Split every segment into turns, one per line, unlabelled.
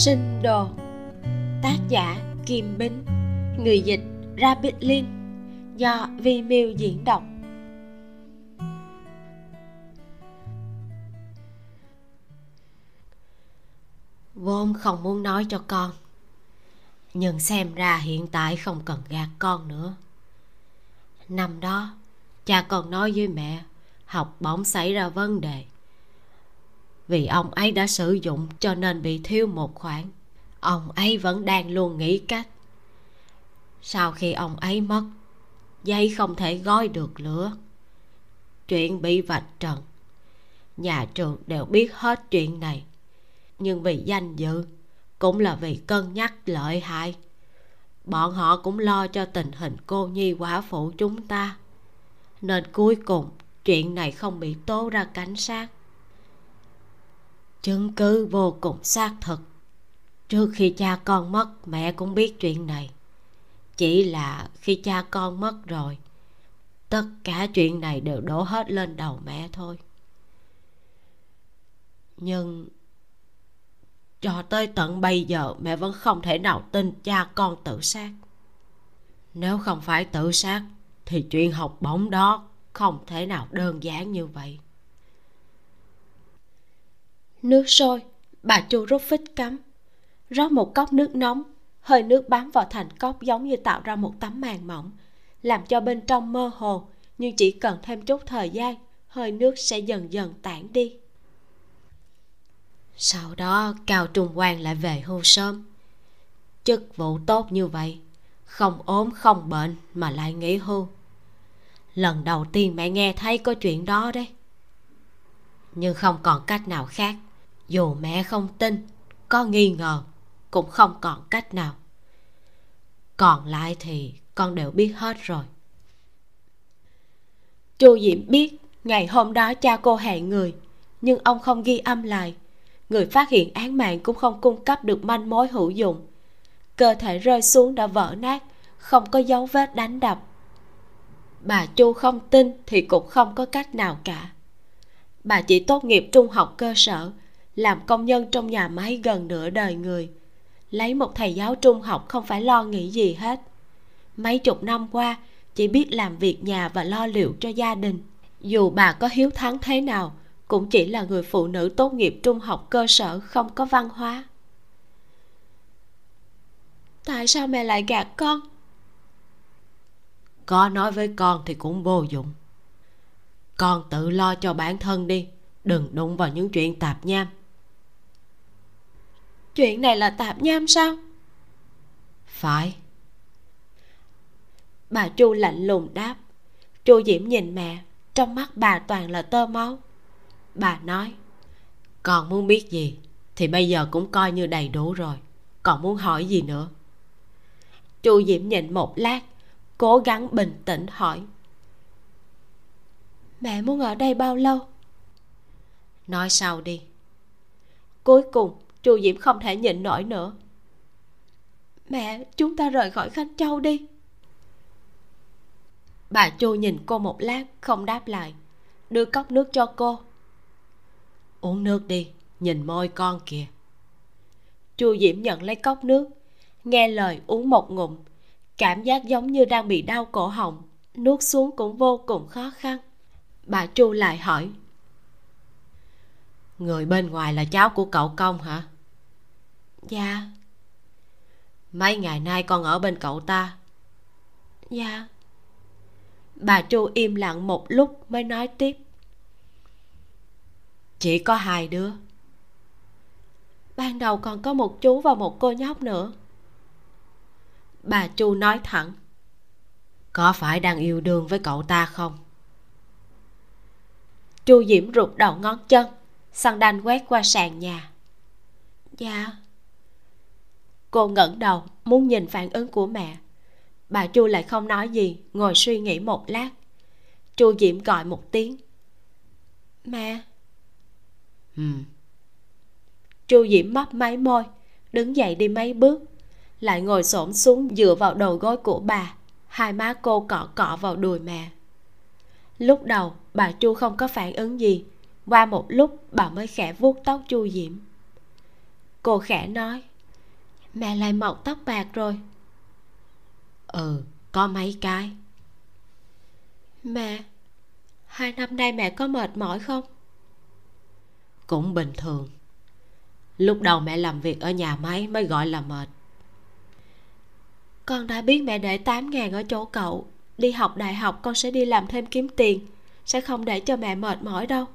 Sinh đồ. Tác giả Kim Bính. Người dịch Rabbit Lin. Do Vi Miu diễn đọc. Vốn không muốn nói cho con, Nhưng xem ra hiện tại không cần gạt con nữa. Năm đó, Cha còn nói với mẹ, Học bổng xảy ra vấn đề vì ông ấy đã sử dụng cho nên bị thiếu một khoản. Ông ấy vẫn đang luôn nghĩ cách. Sau khi ông ấy mất dây không thể gói được lửa. Chuyện bị vạch trần. Nhà trường đều biết hết chuyện này. Nhưng vì danh dự, cũng là vì cân nhắc lợi hại. Bọn họ cũng lo cho tình hình cô nhi quả phụ chúng ta. Nên cuối cùng, chuyện này không bị tố ra cảnh sát chứng cứ vô cùng xác thực. Trước khi cha con mất, mẹ cũng biết chuyện này. Chỉ là khi cha con mất rồi, tất cả chuyện này đều đổ hết lên đầu mẹ thôi. Nhưng cho tới tận bây giờ, mẹ vẫn không thể nào tin cha con tự sát. Nếu không phải tự sát, thì chuyện học bổng đó không thể nào đơn giản như vậy nước sôi, bà chu rút phích cắm. Rót một cốc nước nóng, hơi nước bám vào thành cốc giống như tạo ra một tấm màn mỏng, làm cho bên trong mơ hồ, nhưng chỉ cần thêm chút thời gian, hơi nước sẽ dần dần tản đi. Sau đó, cao trung quan lại về hưu sớm. Chức vụ tốt như vậy, không ốm, không bệnh mà lại nghỉ hưu. Lần đầu tiên mẹ nghe thấy có chuyện đó đấy. Nhưng không còn cách nào khác dù mẹ không tin, có nghi ngờ, cũng không còn cách nào. Còn lại thì con đều biết hết rồi. Chu diễm biết ngày hôm đó cha cô hẹn người, nhưng ông không ghi âm lại. Người phát hiện án mạng cũng không cung cấp được manh mối hữu dụng. Cơ thể rơi xuống đã vỡ nát, không có dấu vết đánh đập. Bà chu không tin thì cũng không có cách nào cả. Bà chỉ tốt nghiệp trung học cơ sở làm công nhân trong nhà máy gần nửa đời người. Lấy một thầy giáo trung học không phải lo nghĩ gì hết. Mấy chục năm qua, chỉ biết làm việc nhà và lo liệu cho gia đình. Dù bà có hiếu thắng thế nào, cũng chỉ là người phụ nữ tốt nghiệp trung học cơ sở không có văn hóa. Tại sao mẹ lại gạt con? Có nói với con thì cũng vô dụng. Con tự lo cho bản thân đi, đừng đụng vào những chuyện tạp nham chuyện này là tạp nham sao? Phải. Bà chu lạnh lùng đáp. Chu diễm nhìn mẹ trong mắt bà toàn là tơ máu. Bà nói còn muốn biết gì thì bây giờ cũng coi như đầy đủ rồi. Còn muốn hỏi gì nữa? Chu diễm nhìn một lát cố gắng bình tĩnh hỏi. Mẹ muốn ở đây bao lâu? Nói sau đi. Cuối cùng chu diễm không thể nhịn nổi nữa. Mẹ chúng ta rời khỏi khanh châu đi. Bà chu nhìn cô một lát không đáp lại. Đưa cốc nước cho cô. Uống nước đi nhìn môi con kìa. Chu diễm nhận lấy cốc nước nghe lời uống một ngụm. Cảm giác giống như đang bị đau cổ họng nuốt xuống cũng vô cùng khó khăn. Bà chu lại hỏi người bên ngoài là cháu của cậu công hả dạ. Mấy ngày nay con ở bên cậu ta? Dạ. Bà chu im lặng một lúc mới nói tiếp. Chỉ có hai đứa. Ban đầu còn có một chú và một cô nhóc nữa. Bà chu nói thẳng. Có phải đang yêu đương với cậu ta không? Chu diễm rụt đầu ngón chân đanh quét qua sàn nhà. Dạ cô ngẩng đầu muốn nhìn phản ứng của mẹ. Bà chu lại không nói gì ngồi suy nghĩ một lát. Chu diễm gọi một tiếng. Mẹ. Ừ. Chu diễm mấp máy môi đứng dậy đi mấy bước lại ngồi xổm xuống dựa vào đầu gối của bà. Hai má cô cọ cọ vào đùi mẹ. Lúc đầu bà chu không có phản ứng gì. Qua một lúc bà mới khẽ vuốt tóc chu diễm cô khẽ nói mẹ lại mọc tóc bạc rồi. Ừ có mấy cái? Mẹ hai năm nay mẹ có mệt mỏi không? Cũng bình thường. Lúc đầu mẹ làm việc ở nhà máy mới gọi là mệt. Con đã biết mẹ để 8 ngàn ở chỗ cậu. Đi học đại học con sẽ đi làm thêm kiếm tiền sẽ không để cho mẹ mệt mỏi đâu.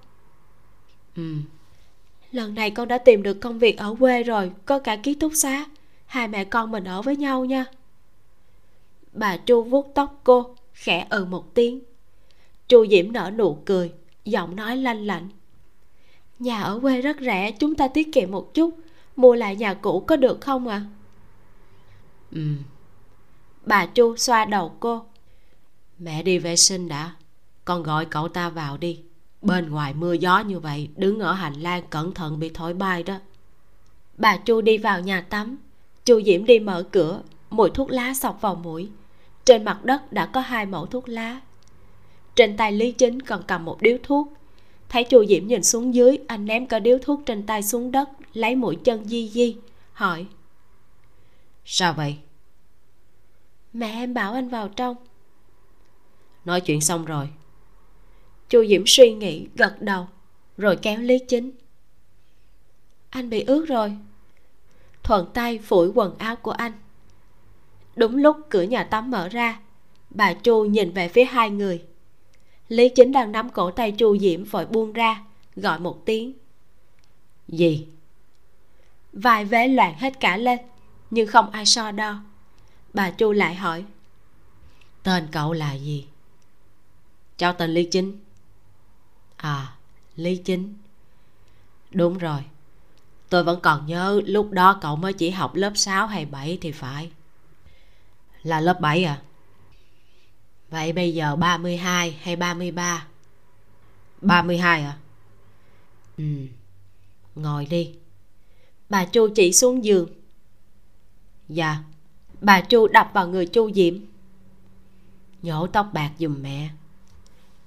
Ừ. Lần này con đã tìm được công việc ở quê rồi có cả ký túc xá hai mẹ con mình ở với nhau nha. Bà chu vuốt tóc cô khẽ ừ một tiếng. Chu diễm nở nụ cười giọng nói lanh lạnh nhà ở quê rất rẻ chúng ta tiết kiệm một chút. Mua lại nhà cũ có được không ạ? À? ừ. Bà chu xoa đầu cô. Mẹ đi vệ sinh đã. Con gọi cậu ta vào đi. Bên ngoài mưa gió như vậy đứng ở hành lang cẩn thận bị thổi bay đó. Bà chu đi vào nhà tắm chu diễm đi mở cửa mùi thuốc lá xộc vào mũi. Trên mặt đất đã có hai mẫu thuốc lá. Trên tay lý chính còn cầm một điếu thuốc. Thấy chu diễm nhìn xuống dưới anh ném cả điếu thuốc trên tay xuống đất lấy mũi chân di di hỏi. Sao vậy? Mẹ em bảo anh vào trong. Nói chuyện xong rồi. Chu diễm suy nghĩ gật đầu rồi kéo lý chính. Anh bị ướt rồi thuận tay phủi quần áo của anh. Đúng lúc cửa nhà tắm mở ra, bà chu nhìn về phía hai người. Lý chính đang nắm cổ tay chu diễm vội buông ra, gọi một tiếng. Gì? Vài vế loạn hết cả lên, nhưng không ai so đo. Bà chu lại hỏi. Tên cậu là gì? Cháu tên lý chính. À lý chính. Đúng rồi tôi vẫn còn nhớ lúc đó cậu mới chỉ học lớp 6 hay 7 thì phải. Là lớp 7 à? Vậy bây giờ 32 hay 33 32 à? Ừ ngồi đi. Bà chu chỉ xuống giường. Dạ bà chu đập vào người chu diễm. Nhổ tóc bạc giùm mẹ.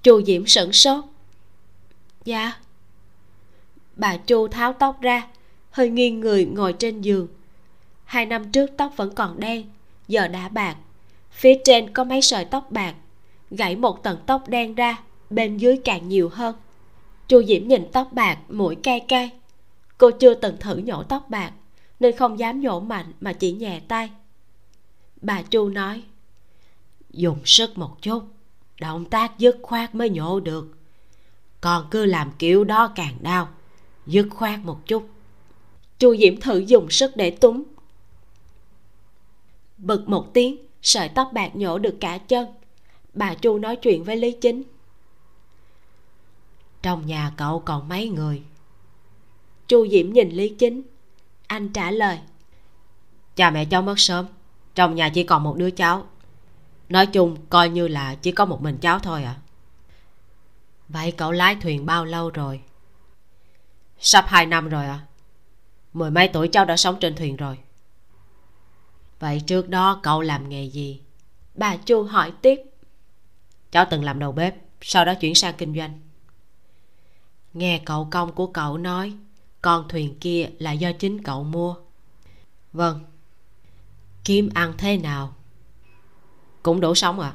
Chu diễm sửng sốt. Dạ. Bà chu tháo tóc ra hơi nghiêng người ngồi trên giường. Hai năm trước tóc vẫn còn đen, giờ đã bạc. Phía trên có mấy sợi tóc bạc, gãy một tầng tóc đen ra, bên dưới càng nhiều hơn. Chu diễm nhìn tóc bạc mũi cay cay. Cô chưa từng thử nhổ tóc bạc, nên không dám nhổ mạnh mà chỉ nhẹ tay. Bà chu nói, dùng sức một chút, động tác dứt khoát mới nhổ được. Còn cứ làm kiểu đó càng đau, dứt khoát một chút chu diễm thử dùng sức để túm. Bực một tiếng, sợi tóc bạc nhổ được cả chân. Bà chu nói chuyện với lý chính. Trong nhà cậu còn mấy người? Chu diễm nhìn lý chính. Anh trả lời. Cha mẹ cháu mất sớm. Trong nhà chỉ còn một đứa cháu. Nói chung, coi như là chỉ có một mình cháu thôi à vậy cậu lái thuyền bao lâu rồi? Sắp hai năm rồi à mười mấy tuổi cháu đã sống trên thuyền rồi. Vậy trước đó cậu làm nghề gì? Bà chu hỏi tiếp. Cháu từng làm đầu bếp sau đó chuyển sang kinh doanh. Nghe cậu công của cậu nói con thuyền kia là do chính cậu mua. Vâng. Kiếm ăn thế nào? Cũng đủ sống à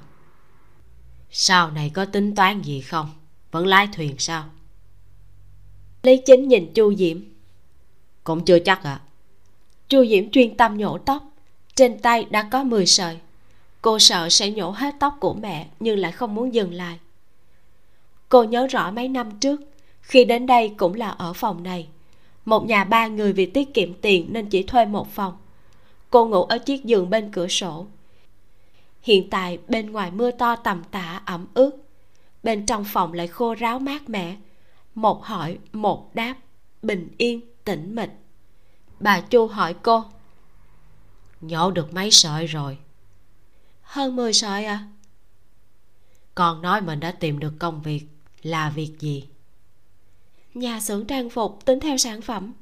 sau này có tính toán gì không? Vẫn lái thuyền sao? Lý chính nhìn chu diễm cũng chưa chắc ạ. À. chu diễm chuyên tâm nhổ tóc, trên tay đã có 10 sợi. Cô sợ sẽ nhổ hết tóc của mẹ, nhưng lại không muốn dừng lại. Cô nhớ rõ mấy năm trước, khi đến đây cũng là ở phòng này. Một nhà ba người vì tiết kiệm tiền nên chỉ thuê một phòng. Cô ngủ ở chiếc giường bên cửa sổ. Hiện tại bên ngoài mưa to tầm tã, ẩm ướt. Bên trong phòng lại khô ráo mát mẻ. Một hỏi, một đáp, bình yên tĩnh mịch. Bà chu hỏi cô. Nhổ được mấy sợi rồi? Hơn 10 sợi à con nói mình đã tìm được công việc là việc gì? Nhà xưởng trang phục tính theo sản phẩm.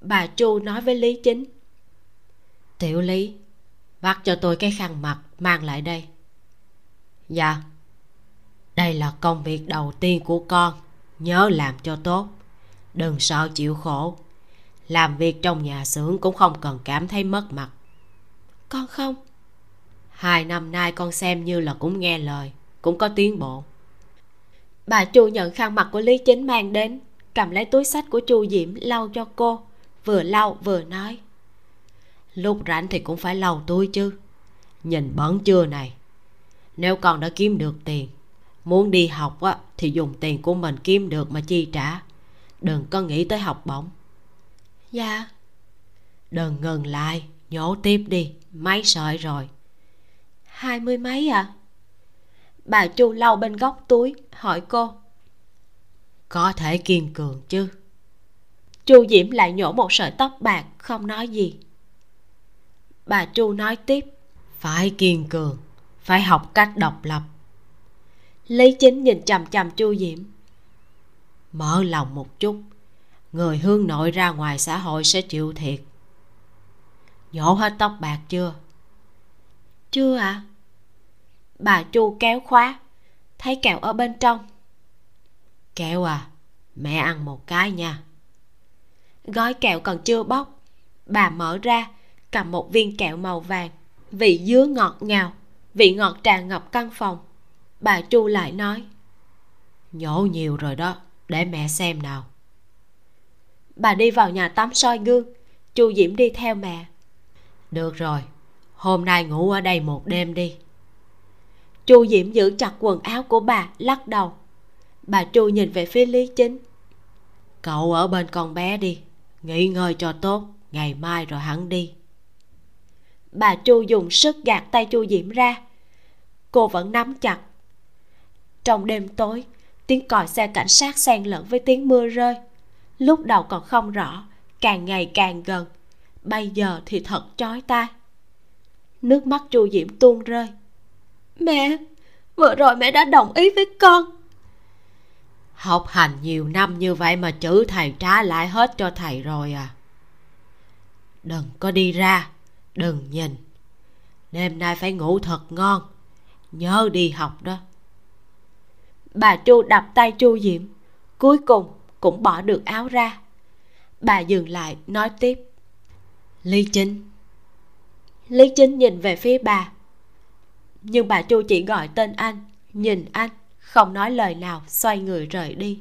Bà chu nói với lý chính. Tiểu lý vắt cho tôi cái khăn mặt mang lại đây. Dạ. Đây là công việc đầu tiên của con. Nhớ làm cho tốt đừng sợ chịu khổ. Làm việc trong nhà xưởng cũng không cần cảm thấy mất mặt.
Con không?
Hai năm nay con xem như là cũng nghe lời cũng có tiến bộ.
Bà chu nhận khăn mặt của lý chính mang đến cầm lấy túi sách của chu diễm lau cho cô vừa lau vừa nói.
Lúc rảnh thì cũng phải lau túi chứ. Nhìn bẩn chưa này? Nếu con đã kiếm được tiền muốn đi học á thì dùng tiền của mình kiếm được mà chi trả đừng có nghĩ tới học bổng.
Dạ.
Đừng ngừng lại nhổ tiếp đi mấy sợi rồi.
Hai mươi mấy à bà chu lau bên góc túi hỏi cô.
Có thể kiên cường chứ.
Chu diễm lại nhổ một sợi tóc bạc không nói gì. Bà chu nói tiếp.
Phải kiên cường phải học cách độc lập.
Lý chính nhìn chằm chằm chu diễm
mở lòng một chút. Người hướng nội ra ngoài xã hội sẽ chịu thiệt. Nhổ hết tóc bạc chưa?
Chưa ạ. À? bà chu kéo khóa thấy kẹo ở bên trong.
Kẹo à? Mẹ ăn một cái nha.
Gói kẹo còn chưa bóc bà mở ra cầm một viên kẹo màu vàng vị dứa ngọt ngào vị ngọt tràn ngập căn phòng. Bà chu lại nói
nhổ nhiều rồi đó để mẹ xem nào.
Bà đi vào nhà tắm soi gương. Chu diễm đi theo mẹ.
Được rồi, hôm nay ngủ ở đây một đêm đi.
Chu diễm giữ chặt quần áo của bà, lắc đầu. Bà chu nhìn về phía lý chính.
Cậu ở bên con bé đi, nghỉ ngơi cho tốt, ngày mai rồi hắn đi.
Bà chu dùng sức gạt tay chu diễm ra. Cô vẫn nắm chặt. Trong đêm tối tiếng còi xe cảnh sát xen lẫn với tiếng mưa rơi. Lúc đầu còn không rõ, càng ngày càng gần. Bây giờ thì thật chói tai. Nước mắt chu diễm tuôn rơi. Mẹ, vừa rồi mẹ đã đồng ý với con.
Học hành nhiều năm như vậy mà chữ thầy trả lại hết cho thầy rồi à. Đừng có đi ra, đừng nhìn. Đêm nay phải ngủ thật ngon, nhớ đi học đó
bà chu đập tay chu diễm cuối cùng cũng bỏ được áo ra. Bà dừng lại, nói tiếp.
Lý chính
lý chính nhìn về phía bà. Nhưng bà chu chỉ gọi tên anh, nhìn anh, không nói lời nào, xoay người rời đi.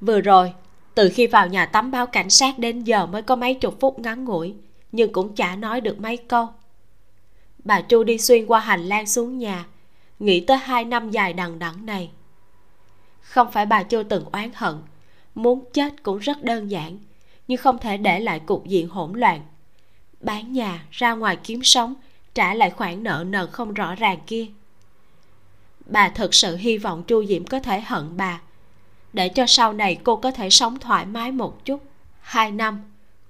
Vừa rồi, từ khi vào nhà tắm báo cảnh sát đến giờ mới có mấy chục phút ngắn ngủi, nhưng cũng chả nói được mấy câu. Bà chu đi xuyên qua hành lang xuống nhà, nghĩ tới hai năm dài đằng đẵng này không phải bà chưa từng oán hận. Muốn chết cũng rất đơn giản, nhưng không thể để lại cục diện hỗn loạn. Bán nhà, ra ngoài kiếm sống, trả lại khoản nợ nần không rõ ràng kia. Bà thực sự hy vọng chu diễm có thể hận bà, để cho sau này cô có thể sống thoải mái một chút. Hai năm,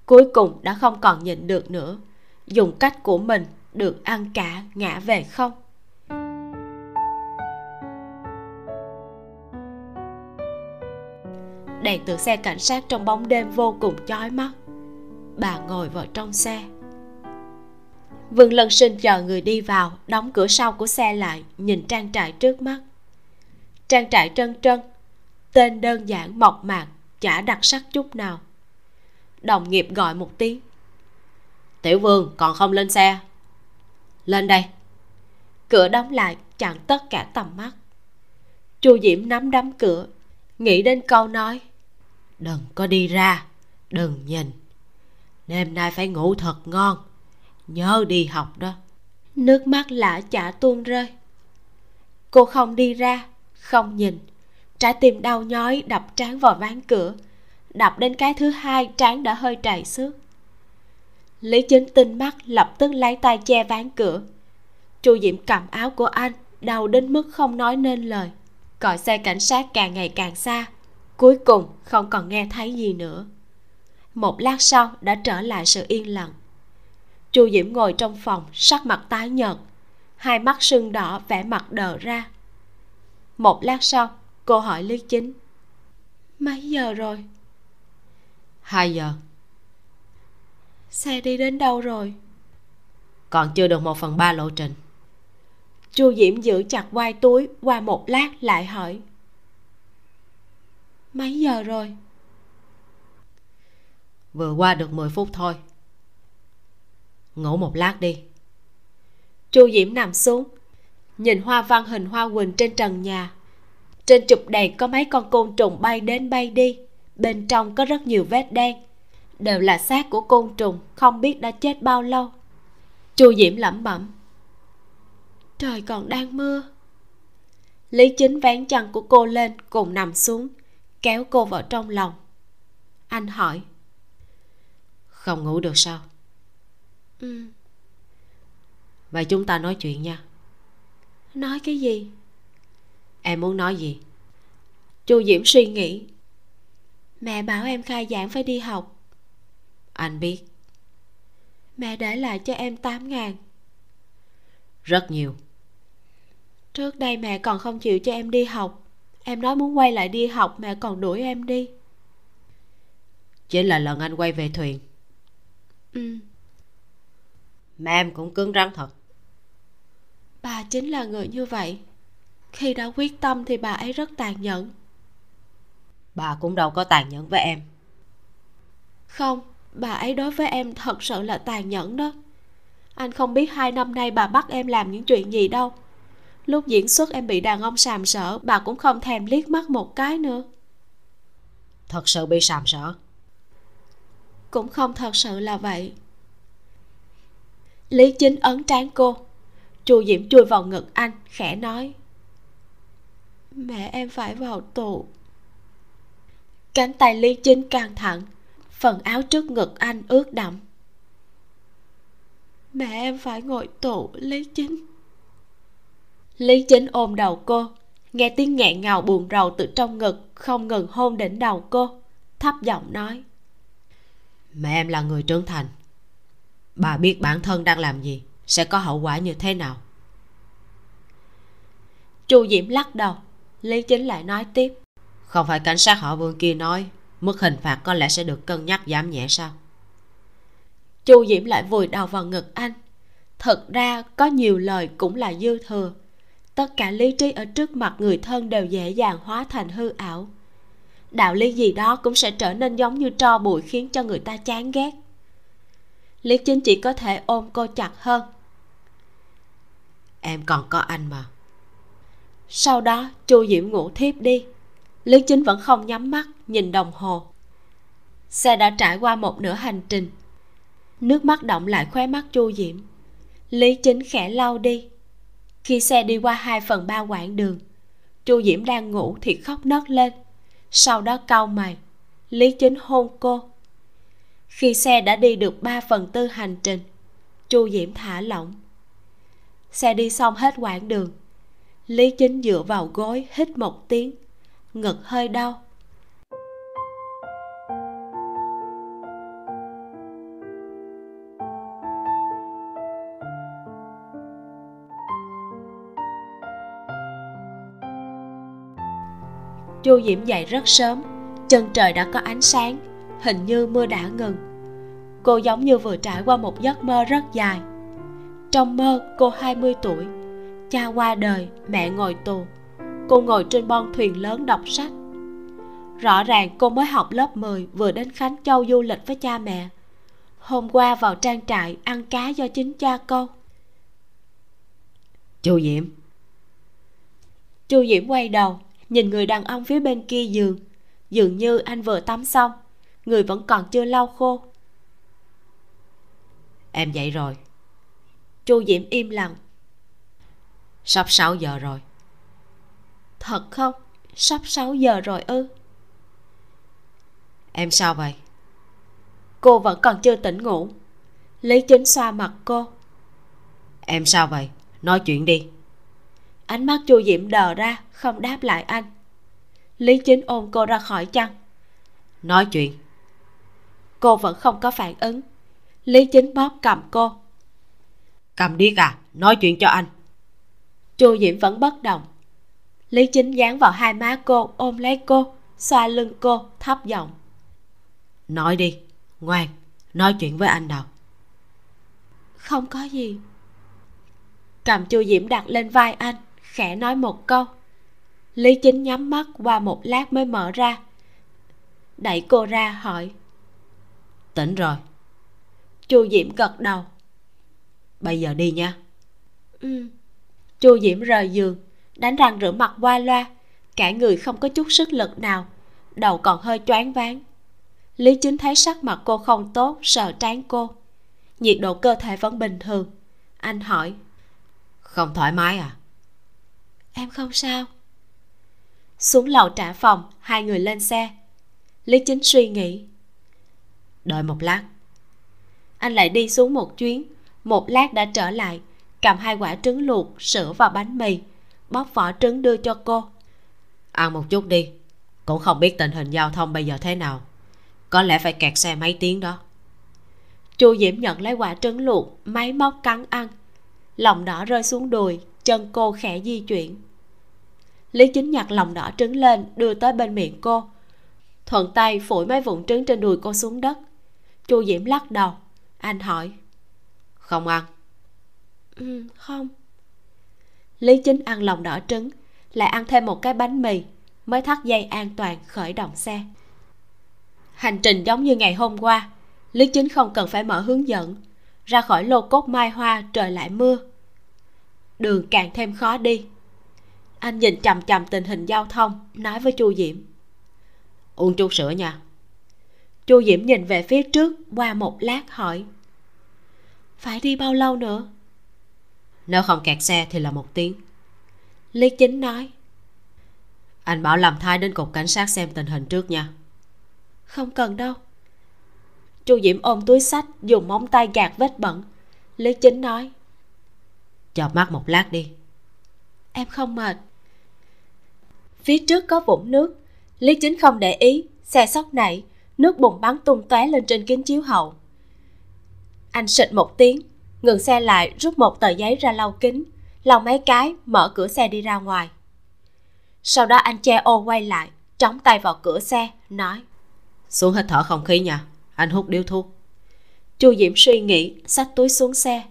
cuối cùng đã không còn nhịn được nữa. Dùng cách của mình, được ăn cả, ngã về không? Đèn từ xe cảnh sát trong bóng đêm vô cùng chói mắt. Bà ngồi vào trong xe. Vương lân sinh chờ người đi vào, đóng cửa sau của xe lại, nhìn trang trại trước mắt. Trang trại trân trân, tên đơn giản, mộc mạc, chả đặc sắc chút nào. Đồng nghiệp gọi một tiếng.
Tiểu vương, còn không lên xe?
Lên đây. Cửa đóng lại, chặn tất cả tầm mắt. Chu diễm nắm đấm cửa, nghĩ đến câu nói
đừng có đi ra. Đừng nhìn. Đêm nay phải ngủ thật ngon. Nhớ đi học đó.
Nước mắt lã chả tuôn rơi. Cô không đi ra, không nhìn. Trái tim đau nhói đập trán vào ván cửa. Đập đến cái thứ hai, trán đã hơi trầy xước. Lý chính tinh mắt lập tức lấy tay che ván cửa. Chu diễm cầm áo của anh, đau đến mức không nói nên lời. Còi xe cảnh sát càng ngày càng xa cuối cùng không còn nghe thấy gì nữa. Một lát sau đã trở lại sự yên lặng. Chu diễm ngồi trong phòng sắc mặt tái nhợt hai mắt sưng đỏ vẻ mặt đờ ra. Một lát sau cô hỏi lý chính mấy giờ rồi?
Hai giờ.
Xe đi đến đâu rồi?
Còn chưa được một phần ba lộ trình.
Chu diễm giữ chặt vai túi qua một lát lại hỏi mấy giờ rồi?
Vừa qua được 10 phút thôi. Ngủ một lát đi.
Chu diễm nằm xuống nhìn hoa văn hình hoa quỳnh trên trần nhà. Trên chụp đèn có mấy con côn trùng bay đến bay đi. Bên trong có rất nhiều vết đen. Đều là xác của côn trùng không biết đã chết bao lâu. Chu diễm lẩm bẩm. Trời còn đang mưa. Lý chính vén chăn của cô lên cùng nằm xuống kéo cô vào trong lòng. Anh hỏi.
Không ngủ được sao?
Ừ.
Vậy chúng ta nói chuyện nha.
Nói cái gì?
Em muốn nói gì?
Chu diễm suy nghĩ. Mẹ bảo em khai giảng phải đi học.
Anh biết.
Mẹ để lại cho em tám ngàn.
Rất nhiều.
Trước đây mẹ còn không chịu cho em đi học em nói muốn quay lại đi học mẹ còn đuổi em đi.
Chính là lần anh quay về thuyền.
Ừ.
Mẹ em cũng cứng rắn thật.
Bà chính là người như vậy. Khi đã quyết tâm thì bà ấy rất tàn nhẫn.
Bà cũng đâu có tàn nhẫn với em.
Không bà ấy đối với em thật sự là tàn nhẫn đó. Anh không biết hai năm nay bà bắt em làm những chuyện gì đâu lúc diễn xuất em bị đàn ông sàm sỡ bà cũng không thèm liếc mắt một cái nữa.
Thật sự bị sàm sỡ?
Cũng không thật sự là vậy. Lý chính ấn trán cô. Chu diễm chui vào ngực anh khẽ nói mẹ em phải vào tù. Cánh tay lý chính căng thẳng phần áo trước ngực anh ướt đẫm. Mẹ em phải ngồi tù lý chính lý chính ôm đầu cô. Nghe tiếng nghẹn ngào buồn rầu từ trong ngực không ngừng hôn đỉnh đầu cô. Thấp giọng nói.
Mẹ em là người trưởng thành. Bà biết bản thân đang làm gì sẽ có hậu quả như thế nào.
Chu diễm lắc đầu. Lý chính lại nói tiếp.
Không phải cảnh sát họ vương kia nói mức hình phạt có lẽ sẽ được cân nhắc giảm nhẹ sao?
Chu diễm lại vùi đầu vào ngực anh. Thật ra có nhiều lời cũng là dư thừa tất cả lý trí ở trước mặt người thân đều dễ dàng hóa thành hư ảo. Đạo lý gì đó cũng sẽ trở nên giống như tro bụi khiến cho người ta chán ghét. Lý chính chỉ có thể ôm cô chặt hơn.
Em còn có anh mà.
Sau đó chu diễm ngủ thiếp đi. Lý chính vẫn không nhắm mắt nhìn đồng hồ. Xe đã trải qua một nửa hành trình. Nước mắt động lại khóe mắt chu diễm. Lý chính khẽ lau đi khi xe đi qua hai phần ba quãng đường, chu diễm đang ngủ thì khóc nấc lên. Sau đó cau mày, lý chính hôn cô. Khi xe đã đi được ba phần tư hành trình, chu diễm thả lỏng. Xe đi xong hết quãng đường, lý chính dựa vào gối hít một tiếng, ngực hơi đau. Chu diễm dậy rất sớm. Chân trời đã có ánh sáng hình như mưa đã ngừng. Cô giống như vừa trải qua một giấc mơ rất dài. Trong mơ cô 20 tuổi cha qua đời mẹ ngồi tù. Cô ngồi trên bon thuyền lớn đọc sách. Rõ ràng cô mới học lớp 10 vừa đến Khánh Châu du lịch với cha mẹ. Hôm qua vào trang trại ăn cá do chính cha câu.
Chu diễm.
Chu diễm quay đầu nhìn người đàn ông phía bên kia giường dường như anh vừa tắm xong. Người vẫn còn chưa lau khô.
Em dậy rồi.
Chu diễm im lặng.
Sắp 6 giờ rồi.
Thật không? Sắp 6 giờ rồi ư?
Em sao vậy?
Cô vẫn còn chưa tỉnh ngủ. Lý chính xoa mặt cô.
Em sao vậy? Nói chuyện đi.
Ánh mắt chu diễm đờ ra không đáp lại anh. Lý chính ôm cô ra khỏi chăn.
Nói chuyện.
Cô vẫn không có phản ứng. Lý chính bóp cầm cô.
Cầm điếc à nói chuyện cho anh.
Chu diễm vẫn bất động. Lý chính dán vào hai má cô ôm lấy cô xoa lưng cô thấp giọng.
Nói đi ngoan nói chuyện với anh nào.
Không có gì. Cầm chu diễm đặt lên vai anh khẽ nói một câu lý chính nhắm mắt qua một lát mới mở ra. Đẩy cô ra hỏi.
Tỉnh rồi.
Chu diễm gật đầu.
Bây giờ đi nha.
Ừ. Chu diễm rời giường đánh răng rửa mặt qua loa. Cả người không có chút sức lực nào đầu còn hơi choáng váng. Lý chính thấy sắc mặt cô không tốt sợ trán cô. Nhiệt độ cơ thể vẫn bình thường. Anh hỏi.
Không thoải mái à?
Em không sao xuống lầu trả phòng hai người lên xe. Lý chính suy nghĩ.
Đợi một lát.
Anh lại đi xuống một chuyến. Một lát đã trở lại cầm hai quả trứng luộc sữa và bánh mì bóc vỏ trứng đưa cho cô.
Ăn một chút đi. Cũng không biết tình hình giao thông bây giờ thế nào. Có lẽ phải kẹt xe mấy tiếng đó.
Chu diễm nhận lấy quả trứng luộc máy móc cắn ăn. Lòng đỏ rơi xuống đùi chân cô khẽ di chuyển lý chính nhặt lòng đỏ trứng lên đưa tới bên miệng cô. Thuận tay phủi mấy vụn trứng trên đùi cô xuống đất. Chu diễm lắc đầu. Anh hỏi.
Không ăn.
Ừ không. Lý chính ăn lòng đỏ trứng lại ăn thêm một cái bánh mì mới thắt dây an toàn khởi động xe. Hành trình giống như ngày hôm qua lý chính không cần phải mở hướng dẫn. Ra khỏi lô cốt mai hoa trời lại mưa. Đường càng thêm khó đi anh nhìn chằm chằm tình hình giao thông nói với chu diễm.
Uống chút sữa nha.
Chu diễm nhìn về phía trước qua một lát hỏi. Phải đi bao lâu nữa?
Nếu không kẹt xe thì là một tiếng.
Lý chính nói.
Anh bảo làm thai đến cục cảnh sát xem tình hình trước nha.
Không cần đâu. Chu diễm ôm túi sách dùng móng tay gạt vết bẩn. Lý chính nói.
Chợp mắt một lát đi.
Em không mệt phía trước có vũng nước. Lý chính không để ý xe sóc nảy nước bùn bắn tung tóe lên trên kính chiếu hậu. Anh xịt một tiếng ngừng xe lại rút một tờ giấy ra lau kính lau mấy cái mở cửa xe đi ra ngoài. Sau đó anh che ô quay lại trống tay vào cửa xe nói
xuống hít thở không khí nha anh hút điếu thuốc.
Chu diễm suy nghĩ xách túi xuống xe.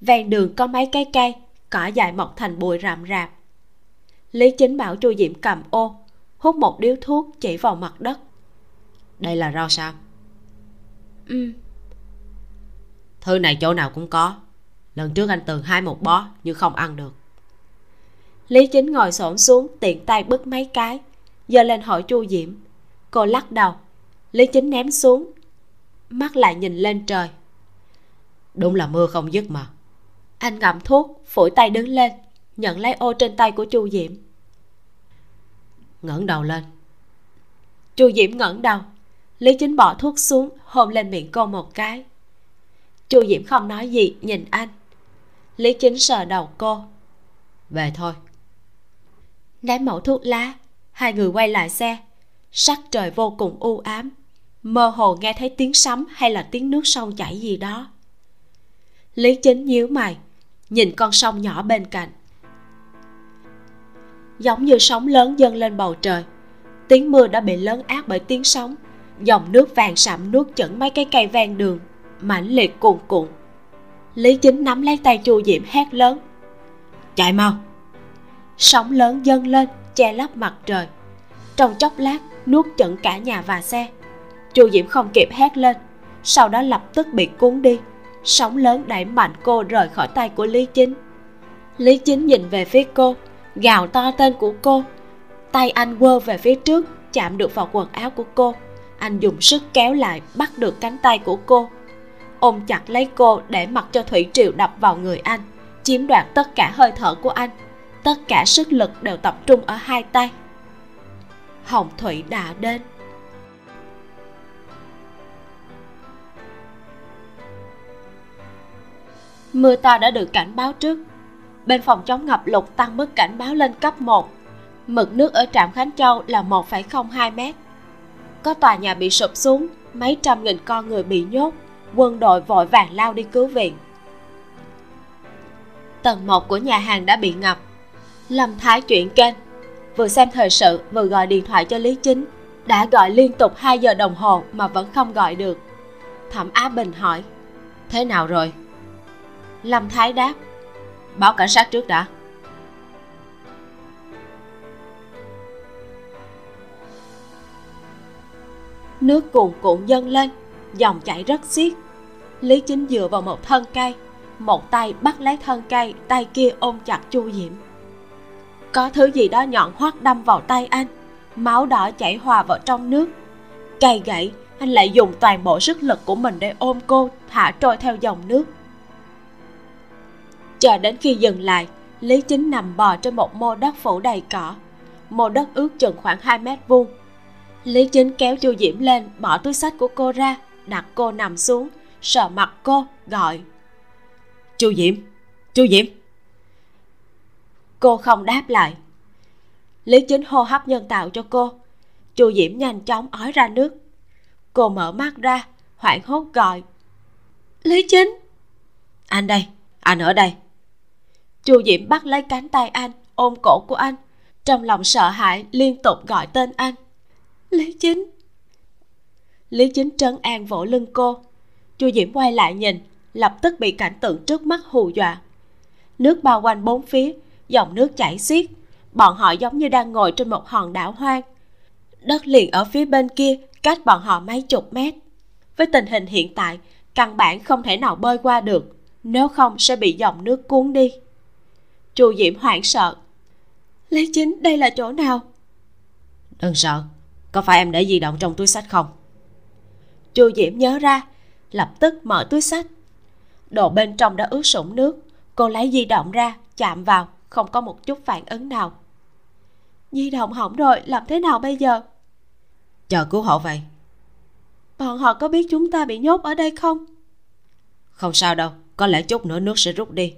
Ven đường có mấy cái cây cỏ dại mọc thành bụi rậm rạp lý chính bảo chu diễm cầm ô hút một điếu thuốc chỉ vào mặt đất.
Đây là rau sao?
Ừ.
Thứ này chỗ nào cũng có. Lần trước anh từng hái một bó nhưng không ăn được.
Lý chính ngồi xổm xuống tiện tay bứt mấy cái giơ lên hỏi chu diễm cô lắc đầu. Lý chính ném xuống mắt lại nhìn lên trời.
Đúng là mưa không dứt mà.
Anh ngậm thuốc phủi tay đứng lên nhận lấy ô trên tay của chu diễm
ngẩng đầu lên.
Chu diễm ngẩng đầu lý chính bỏ thuốc xuống hôn lên miệng cô một cái. Chu diễm không nói gì nhìn anh. Lý chính sờ đầu cô.
Về thôi.
Ném mẫu thuốc lá hai người quay lại xe. Sắc trời vô cùng u ám mơ hồ nghe thấy tiếng sấm hay là tiếng nước sông chảy gì đó. Lý chính nhíu mày nhìn con sông nhỏ bên cạnh giống như sóng lớn dâng lên bầu trời. Tiếng mưa đã bị lớn át bởi tiếng sóng. Dòng nước vàng sậm nuốt chửng mấy cái cây ven đường, mãnh liệt cuồn cuộn. Lý chính nắm lấy tay chu diễm hét lớn.
Chạy mau!
Sóng lớn dâng lên, che lấp mặt trời. Trong chốc lát, nuốt chửng cả nhà và xe. Chu diễm không kịp hét lên, sau đó lập tức bị cuốn đi. Sóng lớn đẩy mạnh cô rời khỏi tay của lý chính. Lý chính nhìn về phía cô gào to tên của cô. Tay anh quơ về phía trước, chạm được vào quần áo của cô. Anh dùng sức kéo lại, bắt được cánh tay của cô. Ôm chặt lấy cô để mặc cho thủy triều đập vào người anh, chiếm đoạt tất cả hơi thở của anh. Tất cả sức lực đều tập trung ở hai tay. Hồng thủy đã đến. Mưa to đã được cảnh báo trước bên phòng chống ngập lụt tăng mức cảnh báo lên cấp 1 mực nước ở trạm Khánh Châu là 1,02 mét. Có tòa nhà bị sụp xuống mấy trăm nghìn con người bị nhốt quân đội vội vàng lao đi cứu viện. Tầng 1 của nhà hàng đã bị ngập. Lâm thái chuyển kênh vừa xem thời sự vừa gọi điện thoại cho lý chính. Đã gọi liên tục 2 giờ đồng hồ mà vẫn không gọi được. Thẩm á bình hỏi
thế nào rồi?
Lâm thái đáp
báo cảnh sát trước đã.
Nước cuồn cuộn dâng lên, dòng chảy rất xiết. Lý chính dựa vào một thân cây, một tay bắt lấy thân cây, tay kia ôm chặt chu diễm. Có thứ gì đó nhọn hoắt đâm vào tay anh, máu đỏ chảy hòa vào trong nước. Cây gãy, anh lại dùng toàn bộ sức lực của mình để ôm cô, thả trôi theo dòng nước chờ đến khi dừng lại lý chính nằm bò trên một mô đất phủ đầy cỏ. Mô đất ước chừng khoảng 2 mét vuông. Lý chính kéo chu diễm lên bỏ túi sách của cô ra đặt cô nằm xuống sờ mặt cô gọi.
Chu diễm chu diễm.
Cô không đáp lại. Lý chính hô hấp nhân tạo cho cô. Chu diễm nhanh chóng ói ra nước. Cô mở mắt ra hoảng hốt gọi. Lý chính.
Anh đây anh ở đây
chu diễm bắt lấy cánh tay anh, ôm cổ của anh. Trong lòng sợ hãi, liên tục gọi tên anh. Lý chính. Lý chính trấn an vỗ lưng cô. Chu diễm quay lại nhìn, lập tức bị cảnh tượng trước mắt hù dọa. Nước bao quanh bốn phía, dòng nước chảy xiết. Bọn họ giống như đang ngồi trên một hòn đảo hoang. Đất liền ở phía bên kia, cách bọn họ mấy chục mét. Với tình hình hiện tại, căn bản không thể nào bơi qua được. Nếu không sẽ bị dòng nước cuốn đi chu diễm hoảng sợ. Lý chính đây là chỗ nào?
Đừng sợ có phải em để di động trong túi sách không?
Chu diễm nhớ ra lập tức mở túi sách. Đồ bên trong đã ướt sũng nước cô lấy di động ra chạm vào không có một chút phản ứng nào. Di động hỏng rồi làm thế nào bây giờ?
Chờ cứu hộ vậy.
Bọn họ có biết chúng ta bị nhốt ở đây không?
Không sao đâu có lẽ chút nữa nước sẽ rút đi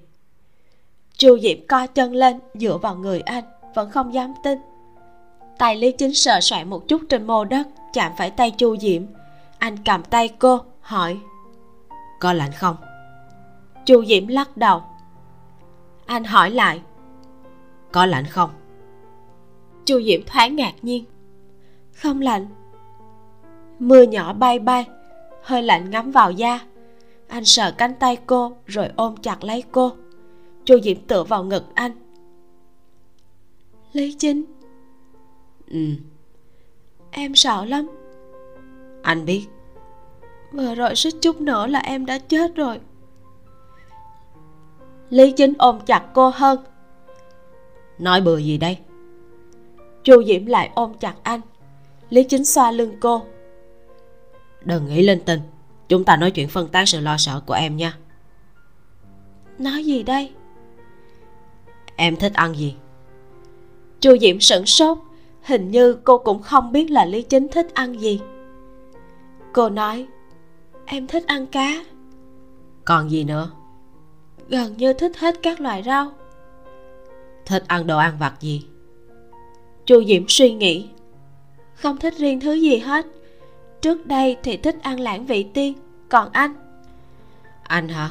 chu Diệm co chân lên, dựa vào người anh, vẫn không dám tin. Tay lý chính sờ soạn một chút trên mô đất, chạm phải tay chu Diệm. anh cầm tay cô, hỏi,
có lạnh không?
Chu diễm lắc đầu. Anh hỏi lại,
có lạnh không?
Chu diễm thoáng ngạc nhiên. Không lạnh. Mưa nhỏ bay bay, hơi lạnh ngắm vào da. Anh sờ cánh tay cô, rồi ôm chặt lấy cô chu diễm tựa vào ngực anh. Lý chính
ừ.
Em sợ lắm.
Anh biết.
Vừa rồi suýt chút nữa là em đã chết rồi. Lý chính ôm chặt cô hơn.
Nói bừa gì đây?
Chu diễm lại ôm chặt anh. Lý chính xoa lưng cô.
Đừng nghĩ linh tinh. Chúng ta nói chuyện phân tán sự lo sợ của em nha.
Nói gì đây
em thích ăn gì?
Chu diễm sửng sốt hình như cô cũng không biết là lý chính thích ăn gì. Cô nói em thích ăn cá.
Còn gì nữa?
Gần như thích hết các loại rau.
Thích ăn đồ ăn vặt gì?
Chu diễm suy nghĩ không thích riêng thứ gì hết. Trước đây thì thích ăn lãng vị tiên còn anh?
Anh hả?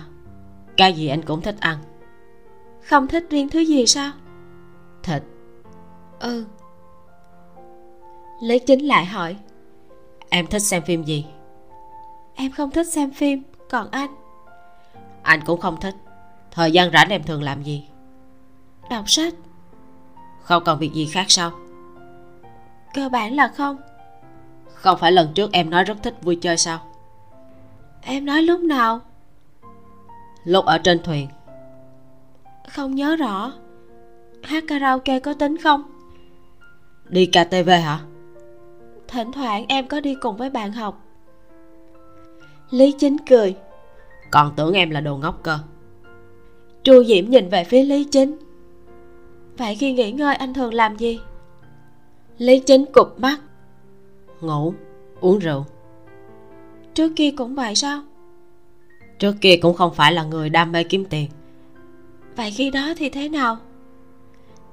Cái gì anh cũng thích ăn
không thích riêng thứ gì sao?
Thịt.
Ừ. Lý chính lại hỏi.
Em thích xem phim gì?
Em không thích xem phim còn anh?
Anh cũng không thích. Thời gian rảnh em thường làm gì?
Đọc sách.
Không còn việc gì khác sao?
Cơ bản là không.
Không phải lần trước em nói rất thích vui chơi sao?
Em nói lúc nào?
Lúc ở trên thuyền
không nhớ rõ. Hát karaoke có tính không?
Đi ktv hả?
Thỉnh thoảng em có đi cùng với bạn học. Lý chính cười.
Còn tưởng em là đồ ngốc cơ.
Chu diễm nhìn về phía lý chính. Vậy khi nghỉ ngơi anh thường làm gì? Lý chính cụp mắt.
Ngủ uống rượu.
Trước kia cũng vậy sao?
Trước kia cũng không phải là người đam mê kiếm tiền
vậy khi đó thì thế nào?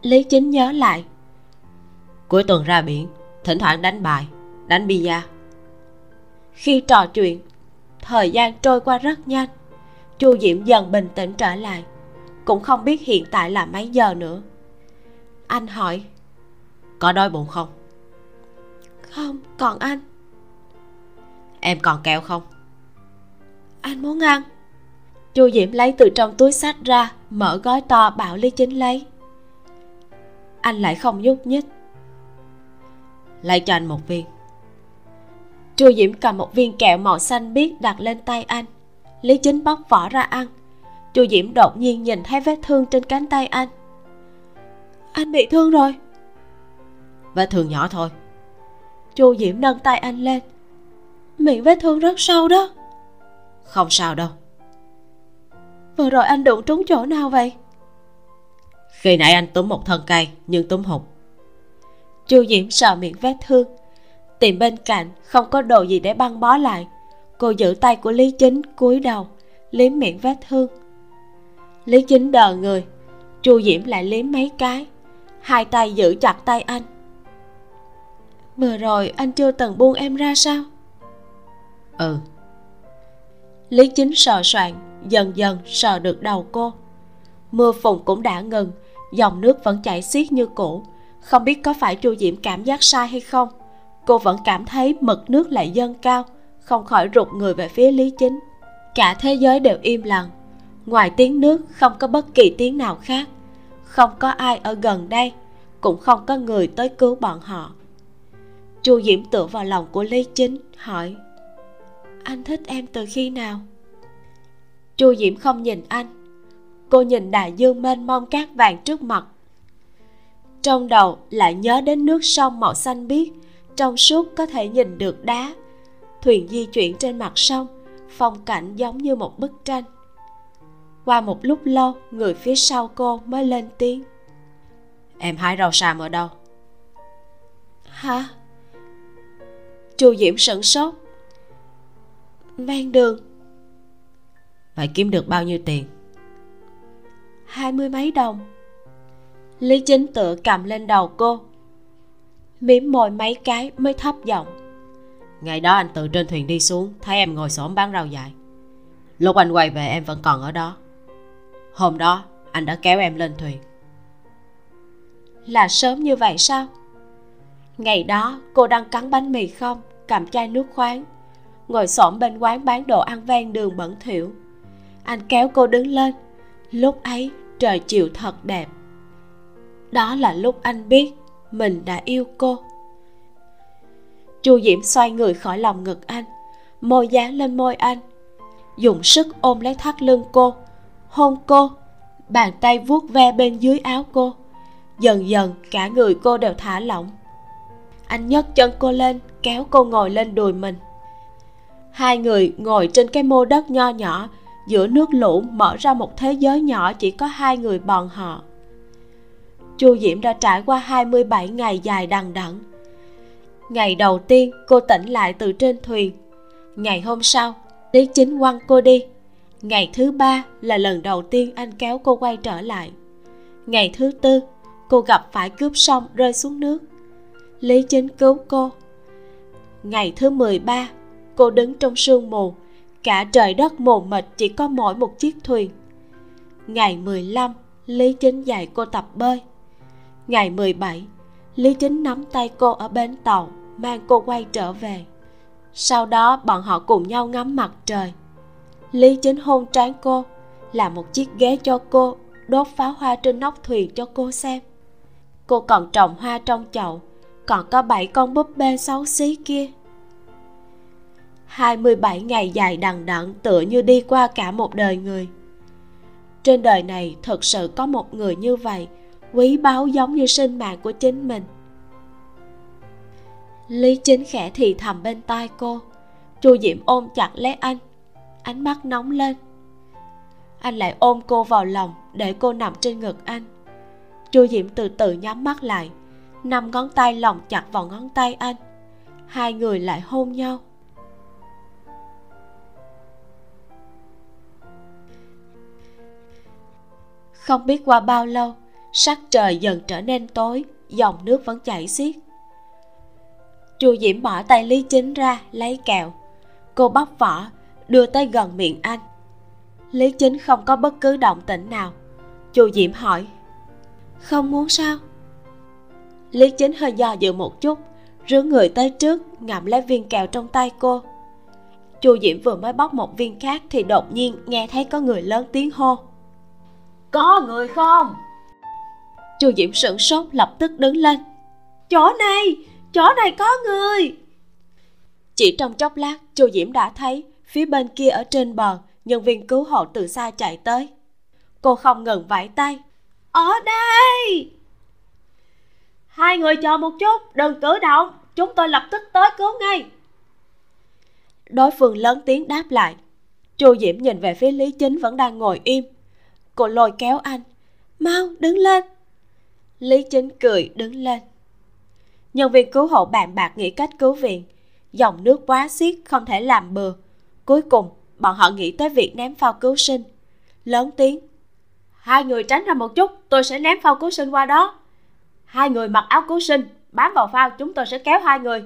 Lý chính nhớ lại.
Cuối tuần ra biển thỉnh thoảng đánh bài đánh bia.
Khi trò chuyện thời gian trôi qua rất nhanh. Chu diễm dần bình tĩnh trở lại cũng không biết hiện tại là mấy giờ nữa. Anh hỏi
có đói bụng không?
Không còn anh.
Em còn kẹo không?
Anh muốn ăn. Chu diễm lấy từ trong túi sách ra mở gói to bảo lý chính lấy. Anh lại không nhúc nhích.
Lấy cho anh một viên.
Chu diễm cầm một viên kẹo màu xanh biếc đặt lên tay anh. Lý chính bóc vỏ ra ăn. Chu diễm đột nhiên nhìn thấy vết thương trên cánh tay anh. Anh bị thương rồi.
Vết thương nhỏ thôi.
Chu diễm nâng tay anh lên. Miệng vết thương rất sâu đó.
Không sao đâu
vừa rồi anh đụng trúng chỗ nào vậy?
Khi nãy anh túm một thân cây nhưng túm hụt.
Chu diễm sợ miệng vết thương. Tìm bên cạnh không có đồ gì để băng bó lại. Cô giữ tay của lý chính cúi đầu liếm miệng vết thương. Lý chính đờ người. Chu diễm lại liếm mấy cái. Hai tay giữ chặt tay anh. Vừa rồi anh chưa từng buông em ra sao?
Ừ.
Lý chính sờ soạn dần dần sờ được đầu cô. Mưa phùn cũng đã ngừng, dòng nước vẫn chảy xiết như cũ. Không biết có phải chu diễm cảm giác sai hay không, cô vẫn cảm thấy mực nước lại dâng cao, không khỏi rụt người về phía lý chính. Cả thế giới đều im lặng, ngoài tiếng nước không có bất kỳ tiếng nào khác. Không có ai ở gần đây, cũng không có người tới cứu bọn họ. Chu diễm tựa vào lòng của lý chính, hỏi, anh thích em từ khi nào? Chu diễm không nhìn anh. Cô nhìn đại dương mênh mông cát vàng trước mặt. Trong đầu lại nhớ đến nước sông màu xanh biếc, trong suốt có thể nhìn được đá. Thuyền di chuyển trên mặt sông, phong cảnh giống như một bức tranh. Qua một lúc lâu, người phía sau cô mới lên tiếng.
Em hái rau sam ở đâu?
Hả? Chu diễm sửng sốt. Ven đường
phải kiếm được bao nhiêu tiền?
Hai mươi mấy đồng. Lý chính tự cầm lên đầu cô. Mím môi mấy cái mới thấp giọng.
Ngày đó anh từ trên thuyền đi xuống thấy em ngồi xổm bán rau dại lúc anh quay về em vẫn còn ở đó. Hôm đó anh đã kéo em lên thuyền.
Là sớm như vậy sao? Ngày đó cô đang cắn bánh mì không cầm chai nước khoáng. Ngồi xổm bên quán bán đồ ăn ven đường bẩn thỉu anh kéo cô đứng lên. Lúc ấy, trời chiều thật đẹp. Đó là lúc anh biết mình đã yêu cô. Chu diễm xoay người khỏi lòng ngực anh, môi dán lên môi anh, dùng sức ôm lấy thắt lưng cô, hôn cô, bàn tay vuốt ve bên dưới áo cô. Dần dần, cả người cô đều thả lỏng. Anh nhấc chân cô lên, kéo cô ngồi lên đùi mình. Hai người ngồi trên cái mô đất nho nhỏ giữa nước lũ mở ra một thế giới nhỏ chỉ có hai người bọn họ. Chu diễm đã trải qua 27 ngày dài đằng đẵng. Ngày đầu tiên, cô tỉnh lại từ trên thuyền. Ngày hôm sau, lý chính quăng cô đi. Ngày thứ ba là lần đầu tiên anh kéo cô quay trở lại. Ngày thứ tư, cô gặp phải cướp sông rơi xuống nước. Lý chính cứu cô. Ngày thứ 13 cô đứng trong sương mù cả trời đất mù mịt chỉ có mỗi một chiếc thuyền. Ngày 15 lý chính dạy cô tập bơi. Ngày 17 lý chính nắm tay cô ở bến tàu, mang cô quay trở về. Sau đó bọn họ cùng nhau ngắm mặt trời. Lý chính hôn trán cô làm một chiếc ghế cho cô, đốt pháo hoa trên nóc thuyền cho cô xem. Cô còn trồng hoa trong chậu, còn có bảy con búp bê xấu xí kia. 27 ngày dài đằng đẵng tựa như đi qua cả một đời người. Trên đời này thật sự có một người như vậy, quý báu giống như sinh mạng của chính mình. Lý chính khẽ thì thầm bên tai cô. Chu diễm ôm chặt lấy anh, ánh mắt nóng lên. Anh lại ôm cô vào lòng để cô nằm trên ngực anh. Chu diễm từ từ nhắm mắt lại, năm ngón tay lòng chặt vào ngón tay anh. Hai người lại hôn nhau. Không biết qua bao lâu, sắc trời dần trở nên tối, dòng nước vẫn chảy xiết. Chu diễm bỏ tay lý chính ra, lấy kẹo. Cô bóc vỏ, đưa tới gần miệng anh. Lý chính không có bất cứ động tĩnh nào. Chu diễm hỏi, không muốn sao? Lý chính hơi do dự một chút, rướn người tới trước, ngậm lấy viên kẹo trong tay cô. Chu diễm vừa mới bóc một viên khác thì đột nhiên nghe thấy có người lớn tiếng hô
có người không?
Chu diễm sửng sốt lập tức đứng lên. Chỗ này chỗ này có người. Chỉ trong chốc lát chu diễm đã thấy phía bên kia ở trên bờ nhân viên cứu hộ từ xa chạy tới. Cô không ngừng vẫy tay. Ở đây! Hai người chờ một chút đừng cử động. Chúng tôi lập tức tới cứu ngay. Đối phương lớn tiếng đáp lại. Chu diễm nhìn về phía lý chính vẫn đang ngồi im cô lôi kéo anh. Mau, đứng lên. Lý chính cười, đứng lên. Nhân viên cứu hộ bàn bạc nghĩ cách cứu viện. Dòng nước quá xiết, không thể làm bừa. Cuối cùng, bọn họ nghĩ tới việc ném phao cứu sinh. Lớn tiếng. Hai người tránh ra một chút, tôi sẽ ném phao cứu sinh qua đó. Hai người mặc áo cứu sinh, bám vào phao, chúng tôi sẽ kéo hai người.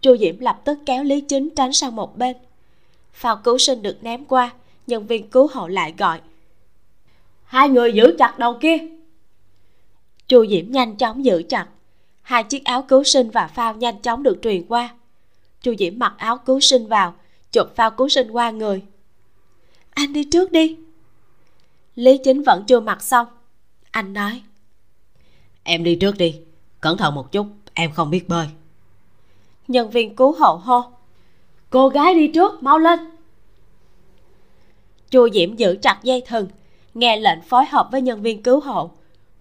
Chu diễm lập tức kéo lý chính tránh sang một bên. Phao cứu sinh được ném qua nhân viên cứu hộ lại gọi. Hai người giữ chặt đầu kia. Chu diễm nhanh chóng giữ chặt. Hai chiếc áo cứu sinh và phao nhanh chóng được truyền qua. Chu diễm mặc áo cứu sinh vào chụp phao cứu sinh qua người. Anh đi trước đi. Lý chính vẫn chưa mặc xong. Anh nói.
Em đi trước đi cẩn thận một chút em không biết bơi.
Nhân viên cứu hộ hô. Cô gái đi trước mau lên chu diễm giữ chặt dây thừng, nghe lệnh phối hợp với nhân viên cứu hộ.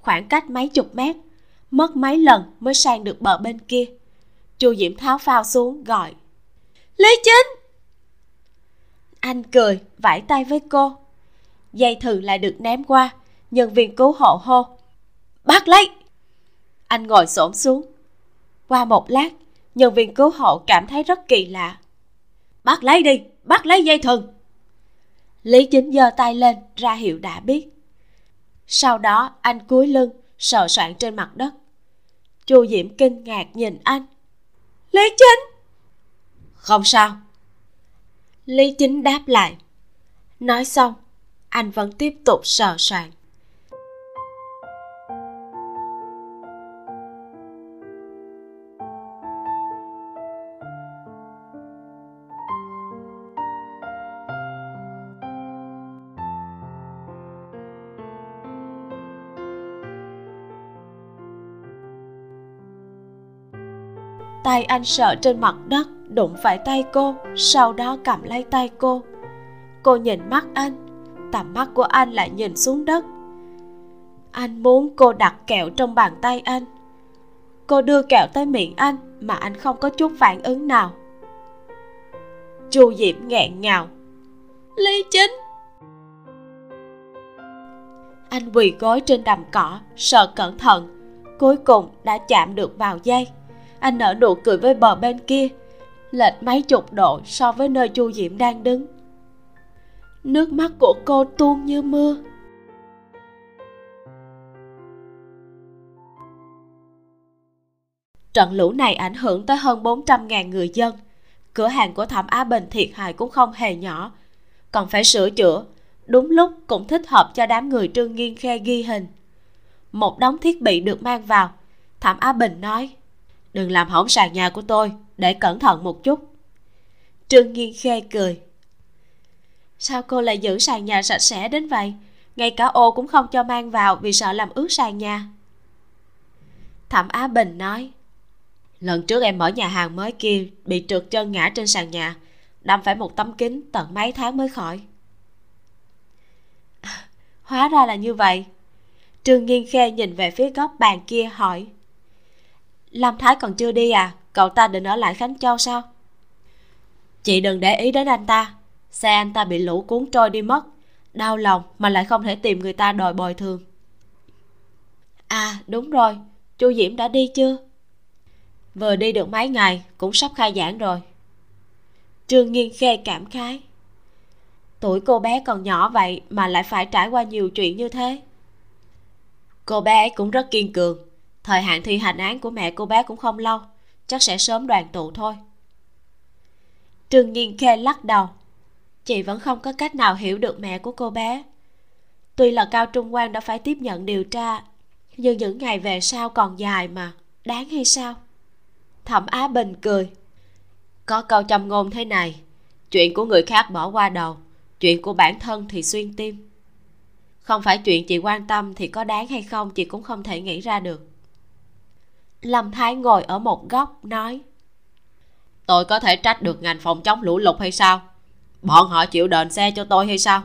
Khoảng cách mấy chục mét, mất mấy lần mới sang được bờ bên kia. Chu diễm tháo phao xuống, gọi. Lý chính! Anh cười, vẫy tay với cô. Dây thừng lại được ném qua, nhân viên cứu hộ hô. Bắt lấy! Anh ngồi xổm xuống. Qua một lát, nhân viên cứu hộ cảm thấy rất kỳ lạ. Bắt lấy đi, bắt lấy dây thừng! Lý chính giơ tay lên, ra hiệu đã biết. Sau đó, anh cúi lưng, sờ soạn trên mặt đất. Chu diễm kinh ngạc nhìn anh. Lý chính!
Không sao.
Lý chính đáp lại. Nói xong, anh vẫn tiếp tục sờ soạn tay anh sợ trên mặt đất, đụng phải tay cô, sau đó cầm lấy tay cô. Cô nhìn mắt anh, tầm mắt của anh lại nhìn xuống đất. Anh muốn cô đặt kẹo trong bàn tay anh. Cô đưa kẹo tới miệng anh mà anh không có chút phản ứng nào. Chu diễm nghẹn ngào. Lý chính! Anh quỳ gối trên đầm cỏ, sợ cẩn thận, cuối cùng đã chạm được vào dây anh nở nụ cười với bờ bên kia, lệch mấy chục độ so với nơi chu diễm đang đứng. Nước mắt của cô tuôn như mưa. Trận lũ này ảnh hưởng tới hơn 400.000 người dân. Cửa hàng của thẩm á bình thiệt hại cũng không hề nhỏ. Còn phải sửa chữa, đúng lúc cũng thích hợp cho đám người trương nghiên khe ghi hình. Một đống thiết bị được mang vào, thẩm á bình nói đừng làm hỏng sàn nhà của tôi, để cẩn thận một chút. Trương nghiên khê cười. Sao cô lại giữ sàn nhà sạch sẽ đến vậy? Ngay cả ô cũng không cho mang vào vì sợ làm ướt sàn nhà. Thẩm á bình nói, lần trước em mở nhà hàng mới kia bị trượt chân ngã trên sàn nhà, đâm phải một tấm kính tận mấy tháng mới khỏi. Hóa ra là như vậy. Trương nghiên khê nhìn về phía góc bàn kia hỏi lâm thái còn chưa đi à? Cậu ta định ở lại khánh châu sao? Chị đừng để ý đến anh ta. Xe anh ta bị lũ cuốn trôi đi mất. Đau lòng mà lại không thể tìm người ta đòi bồi thường. À đúng rồi. Chu diễm đã đi chưa? Vừa đi được mấy ngày, cũng sắp khai giảng rồi. Trương nghiên khê cảm khái. Tuổi cô bé còn nhỏ vậy mà lại phải trải qua nhiều chuyện như thế. Cô bé ấy cũng rất kiên cường thời hạn thi hành án của mẹ, cô bé cũng không lâu, chắc sẽ sớm đoàn tụ thôi. Trương nghiên khê lắc đầu. Chị vẫn không có cách nào hiểu được mẹ của cô bé. Tuy là cao trung quan đã phải tiếp nhận điều tra, nhưng những ngày về sau còn dài mà, đáng hay sao? Thẩm á bình cười. Có câu châm ngôn thế này, chuyện của người khác bỏ qua đầu, chuyện của bản thân thì xuyên tim. Không phải chuyện chị quan tâm thì có đáng hay không, chị cũng không thể nghĩ ra được lâm thái ngồi ở một góc, nói, tôi có thể trách được ngành phòng chống lũ lụt hay sao? Bọn họ chịu đền xe cho tôi hay sao?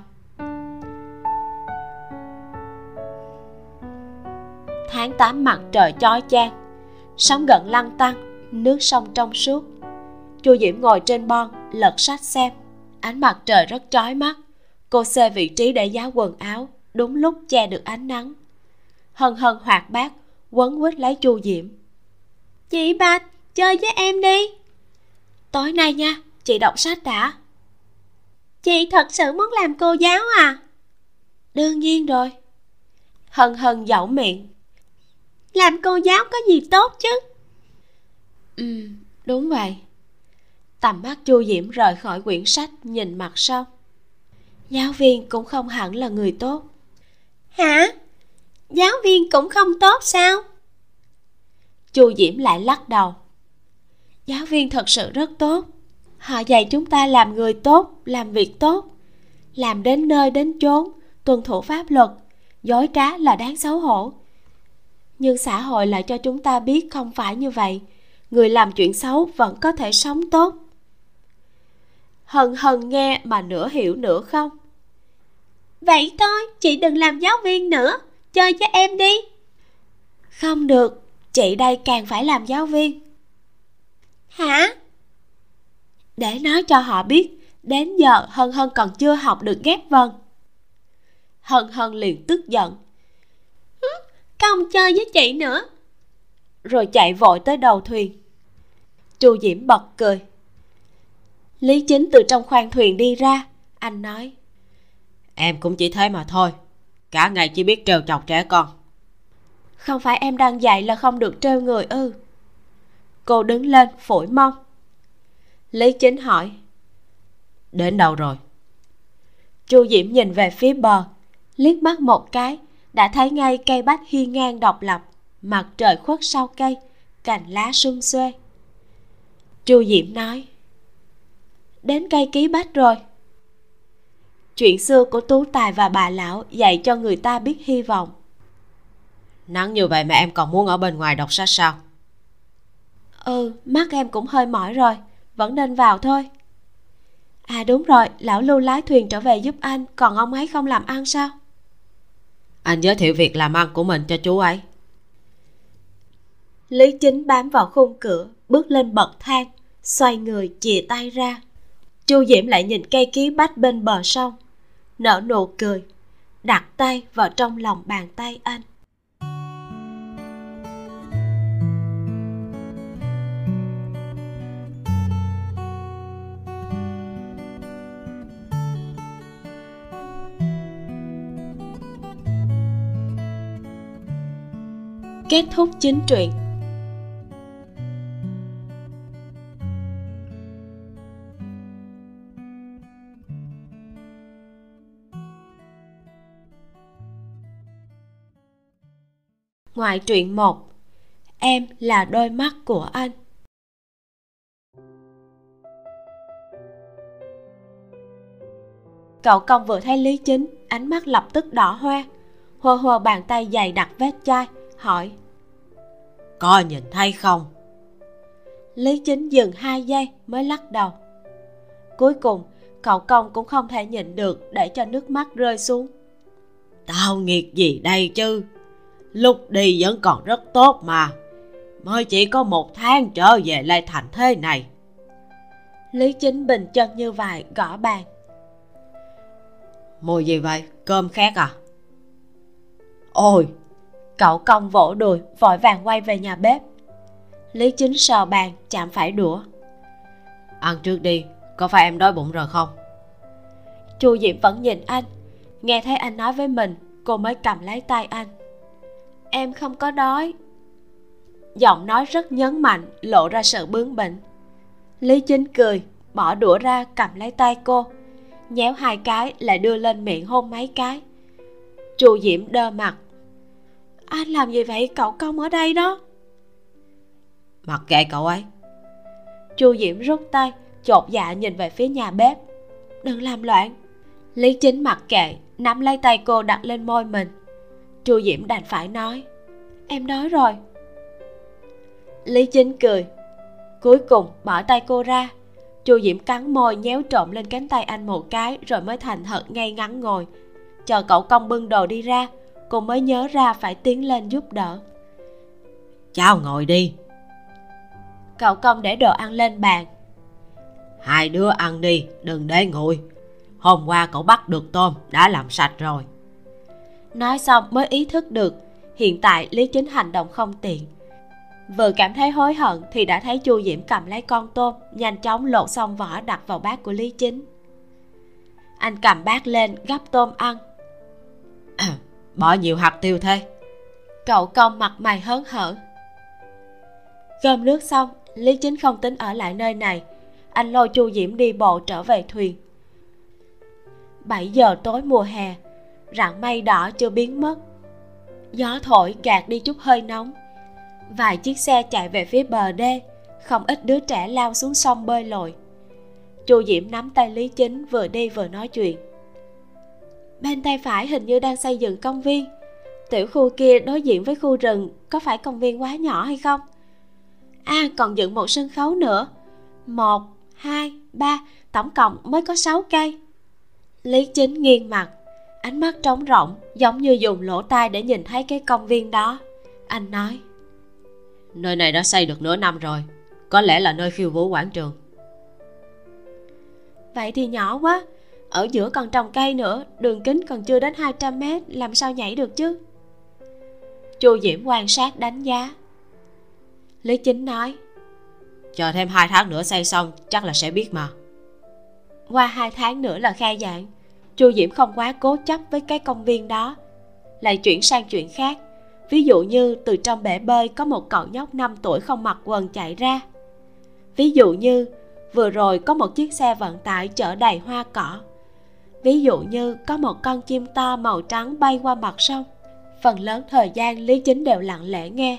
Tháng 8 mặt trời chói chang, sóng gần lăn tăng nước sông trong suốt. Chu diễm ngồi trên bon, lật sách xem. Ánh mặt trời rất chói mắt. Cô xê vị trí để giá quần áo, đúng lúc che được ánh nắng. Hân hân hoạt bát, quấn quýt lấy chu diễm chị bạch, chơi với em đi. Tối nay nha, chị đọc sách đã. Chị thật sự muốn làm cô giáo à? Đương nhiên rồi. Hân hân dẫu miệng. Làm cô giáo có gì tốt chứ? Ừ đúng vậy. Tầm mắt chu diễm rời khỏi quyển sách, nhìn mặt sau. Giáo viên cũng không hẳn là người tốt. Hả? Giáo viên cũng không tốt sao? Chu diễm lại lắc đầu. Giáo viên thật sự rất tốt. Họ dạy chúng ta làm người tốt, làm việc tốt. Làm đến nơi đến chốn, tuân thủ pháp luật, dối trá là đáng xấu hổ. Nhưng xã hội lại cho chúng ta biết không phải như vậy. Người làm chuyện xấu vẫn có thể sống tốt. Hần hần nghe mà nửa hiểu nửa không. Vậy thôi, chị đừng làm giáo viên nữa. Chơi cho em đi. Không được chị đây càng phải làm giáo viên. Hả? Để nói cho họ biết đến giờ hân hân còn chưa học được ghép vần. Hân hân liền tức giận. Không chơi với chị nữa. Rồi chạy vội tới đầu thuyền. Chu diễm bật cười. Lý chính từ trong khoang thuyền đi ra. Anh nói em cũng chỉ thế mà thôi. Cả ngày chỉ biết trêu chọc trẻ con không phải em đang dạy là không được trêu người ư? Cô đứng lên phổi mong lý chính hỏi. Đến đâu rồi? Chu diễm nhìn về phía bờ, liếc mắt một cái, đã thấy ngay cây bách hiên ngang độc lập, mặt trời khuất sau cây, cành lá sum xuê. Chu diễm nói. Đến cây ký bách rồi. Chuyện xưa của tú tài và bà lão dạy cho người ta biết hy vọng nắng như vậy mà em còn muốn ở bên ngoài đọc sách sao? Ừ mắt em cũng hơi mỏi rồi vẫn nên vào thôi. À đúng rồi lão lưu lái thuyền trở về giúp anh còn ông ấy không làm ăn sao? Anh giới thiệu việc làm ăn của mình cho chú ấy. Lý chính bám vào khung cửa bước lên bậc thang xoay người chìa tay ra. Chu diễm lại nhìn cây ký bách bên bờ sông nở nụ cười đặt tay vào trong lòng bàn tay anh kết thúc chính truyện. Ngoại truyện 1 Em là đôi mắt của anh. Cậu công vừa thấy Lý Chính, Ánh mắt lập tức đỏ hoe. Hô hô bàn tay dày đặt vết chai, Hỏi có nhìn thấy không? Lý Chính dừng hai giây mới lắc đầu. Cuối cùng, cậu công cũng không thể nhịn được Để cho nước mắt rơi xuống. Tao nghiệt gì đây chứ? Lúc đi vẫn còn rất tốt mà. Mới chỉ có một tháng trở về lại thành thế này. Lý chính bình chân như vậy gõ bàn. Mùi gì vậy? Cơm khét à? Ôi cậu công vỗ đùi vội vàng quay về nhà bếp. Lý chính sờ bàn chạm phải đũa. Ăn trước đi có phải em đói bụng rồi không? Chu diệm vẫn nhìn anh nghe thấy anh nói với mình cô mới cầm lấy tay anh. Em không có đói. Giọng nói rất nhấn mạnh lộ ra sự bướng bỉnh. Lý chính cười bỏ đũa ra cầm lấy tay cô nhéo hai cái lại đưa lên miệng hôn mấy cái. Chu diễm đơ mặt anh làm gì vậy? Cậu công ở đây đó. Mặc kệ cậu ấy. Chu diễm rút tay chột dạ nhìn về phía nhà bếp. Đừng làm loạn. Lý chính mặc kệ nắm lấy tay cô đặt lên môi mình. Chu diễm đành phải nói em đói rồi. Lý chính cười. Cuối cùng bỏ tay cô ra. Chu diễm cắn môi nhéo trộm lên cánh tay anh một cái rồi mới thành thật ngay ngắn ngồi. Chờ cậu công bưng đồ đi ra cô mới nhớ ra phải tiến lên giúp đỡ.
Cháu ngồi đi.
Cậu công để đồ ăn lên bàn.
Hai đứa ăn đi đừng để nguội. Hôm qua cậu bắt được tôm đã làm sạch rồi.
Nói xong mới ý thức được hiện tại lý chính hành động không tiện. Vừa cảm thấy hối hận thì đã thấy chu diễm cầm lấy con tôm nhanh chóng lột xong vỏ đặt vào bát của lý chính. Anh cầm bát lên gắp tôm ăn
bỏ nhiều hạt tiêu thế.
Cậu công mặt mày hớn hở. Gom nước xong, lý chính không tính ở lại nơi này. Anh lôi chu diễm đi bộ trở về thuyền. 7 giờ tối mùa hè, rạng mây đỏ chưa biến mất. Gió thổi gạt đi chút hơi nóng. Vài chiếc xe chạy về phía bờ đê, không ít đứa trẻ lao xuống sông bơi lội. Chu diễm nắm tay lý chính vừa đi vừa nói chuyện bên tay phải hình như đang xây dựng công viên. Tiểu khu kia đối diện với khu rừng có phải công viên quá nhỏ hay không? À còn dựng một sân khấu nữa. Một hai ba tổng cộng mới có sáu cây. Lý chính nghiêng mặt ánh mắt trống rỗng giống như dùng lỗ tai để nhìn thấy cái công viên đó. Anh nói
nơi này đã xây được nửa năm rồi có lẽ là nơi khiêu vũ quảng trường.
Vậy thì nhỏ quá ở giữa còn trồng cây nữa đường kính còn chưa đến 200 mét làm sao nhảy được chứ? Chu diễm quan sát đánh giá. Lý chính nói
chờ thêm hai tháng nữa xây xong chắc là sẽ biết mà.
Qua hai tháng nữa là khai giảng chu diễm không quá cố chấp với cái công viên đó. Lại chuyển sang chuyện khác. Ví dụ như từ trong bể bơi có một cậu nhóc 5 tuổi không mặc quần chạy ra. Ví dụ như vừa rồi có một chiếc xe vận tải chở đầy hoa cỏ ví dụ như có một con chim to màu trắng bay qua mặt sông. Phần lớn thời gian lý chính đều lặng lẽ nghe.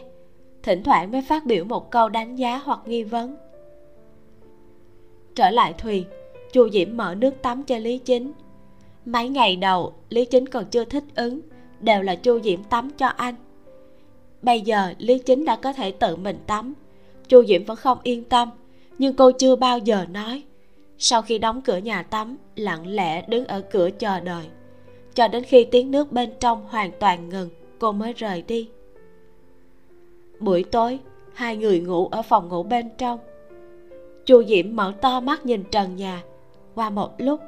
Thỉnh thoảng mới phát biểu một câu đánh giá hoặc nghi vấn. Trở lại thuyền, chu diễm mở nước tắm cho lý chính. Mấy ngày đầu, lý chính còn chưa thích ứng, đều là chu diễm tắm cho anh. Bây giờ, lý chính đã có thể tự mình tắm. Chu diễm vẫn không yên tâm, nhưng cô chưa bao giờ nói sau khi đóng cửa nhà tắm, lặng lẽ đứng ở cửa chờ đợi. Cho đến khi tiếng nước bên trong hoàn toàn ngừng, cô mới rời đi. Buổi tối, hai người ngủ ở phòng ngủ bên trong. Chu diễm mở to mắt nhìn trần nhà. Qua một lúc,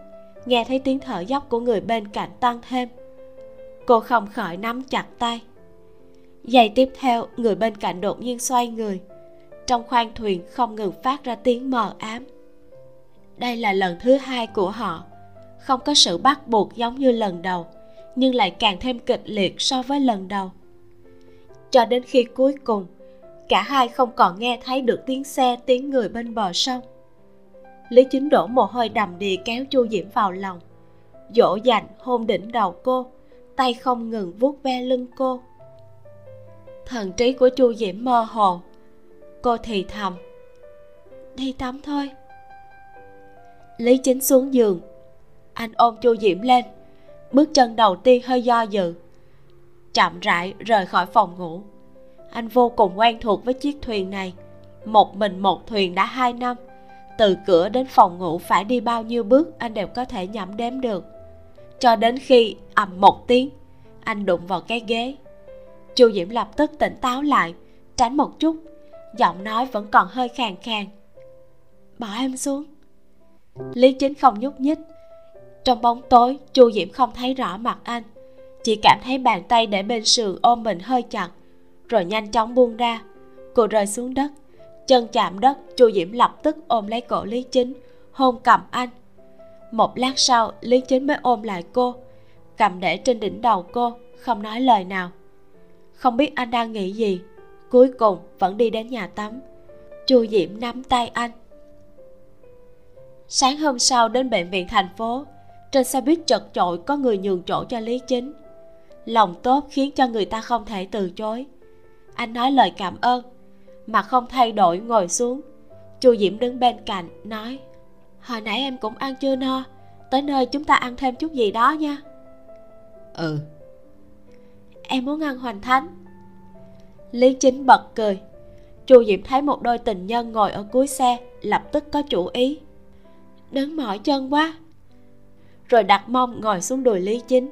nghe thấy tiếng thở dốc của người bên cạnh tăng thêm. Cô không khỏi nắm chặt tay. Giây tiếp theo, người bên cạnh đột nhiên xoay người. Trong khoang thuyền không ngừng phát ra tiếng mờ ám đây là lần thứ hai của họ. Không có sự bắt buộc giống như lần đầu, nhưng lại càng thêm kịch liệt so với lần đầu. Cho đến khi cuối cùng, cả hai không còn nghe thấy được tiếng xe, tiếng người bên bờ sông. Lý chính đổ mồ hôi đầm đìa kéo chu diễm vào lòng. Dỗ dành hôn đỉnh đầu cô, tay không ngừng vuốt ve lưng cô. Thần trí của chu diễm mơ hồ. Cô thì thầm, đi tắm thôi lý chính xuống giường. Anh ôm chu diễm lên. Bước chân đầu tiên hơi do dự. Chậm rãi rời khỏi phòng ngủ. Anh vô cùng quen thuộc với chiếc thuyền này. Một mình một thuyền đã hai năm. Từ cửa đến phòng ngủ phải đi bao nhiêu bước anh đều có thể nhẩm đếm được. Cho đến khi ầm một tiếng, anh đụng vào cái ghế. Chu diễm lập tức tỉnh táo lại, tránh một chút. Giọng nói vẫn còn hơi khàn khàn. Bỏ em xuống lý chính không nhúc nhích. Trong bóng tối, chu diễm không thấy rõ mặt anh, chỉ cảm thấy bàn tay để bên sườn ôm mình hơi chặt, rồi nhanh chóng buông ra. Cô rơi xuống đất, chân chạm đất, chu diễm lập tức ôm lấy cổ lý chính, hôn cầm anh. Một lát sau, lý chính mới ôm lại cô, cầm để trên đỉnh đầu cô, không nói lời nào. Không biết anh đang nghĩ gì, cuối cùng vẫn đi đến nhà tắm. Chu diễm nắm tay anh sáng hôm sau đến bệnh viện thành phố trên xe buýt chật chội có người nhường chỗ cho lý chính. Lòng tốt khiến cho người ta không thể từ chối. Anh nói lời cảm ơn mà không thay đổi ngồi xuống. Chu diễm đứng bên cạnh nói hồi nãy em cũng ăn chưa no tới nơi chúng ta ăn thêm chút gì đó nha.
Ừ.
Em muốn ăn hoành thánh. Lý chính bật cười. Chu diễm thấy một đôi tình nhân ngồi ở cuối xe lập tức có chủ ý đứng mỏi chân quá. Rồi đặt mông ngồi xuống đùi lý chính.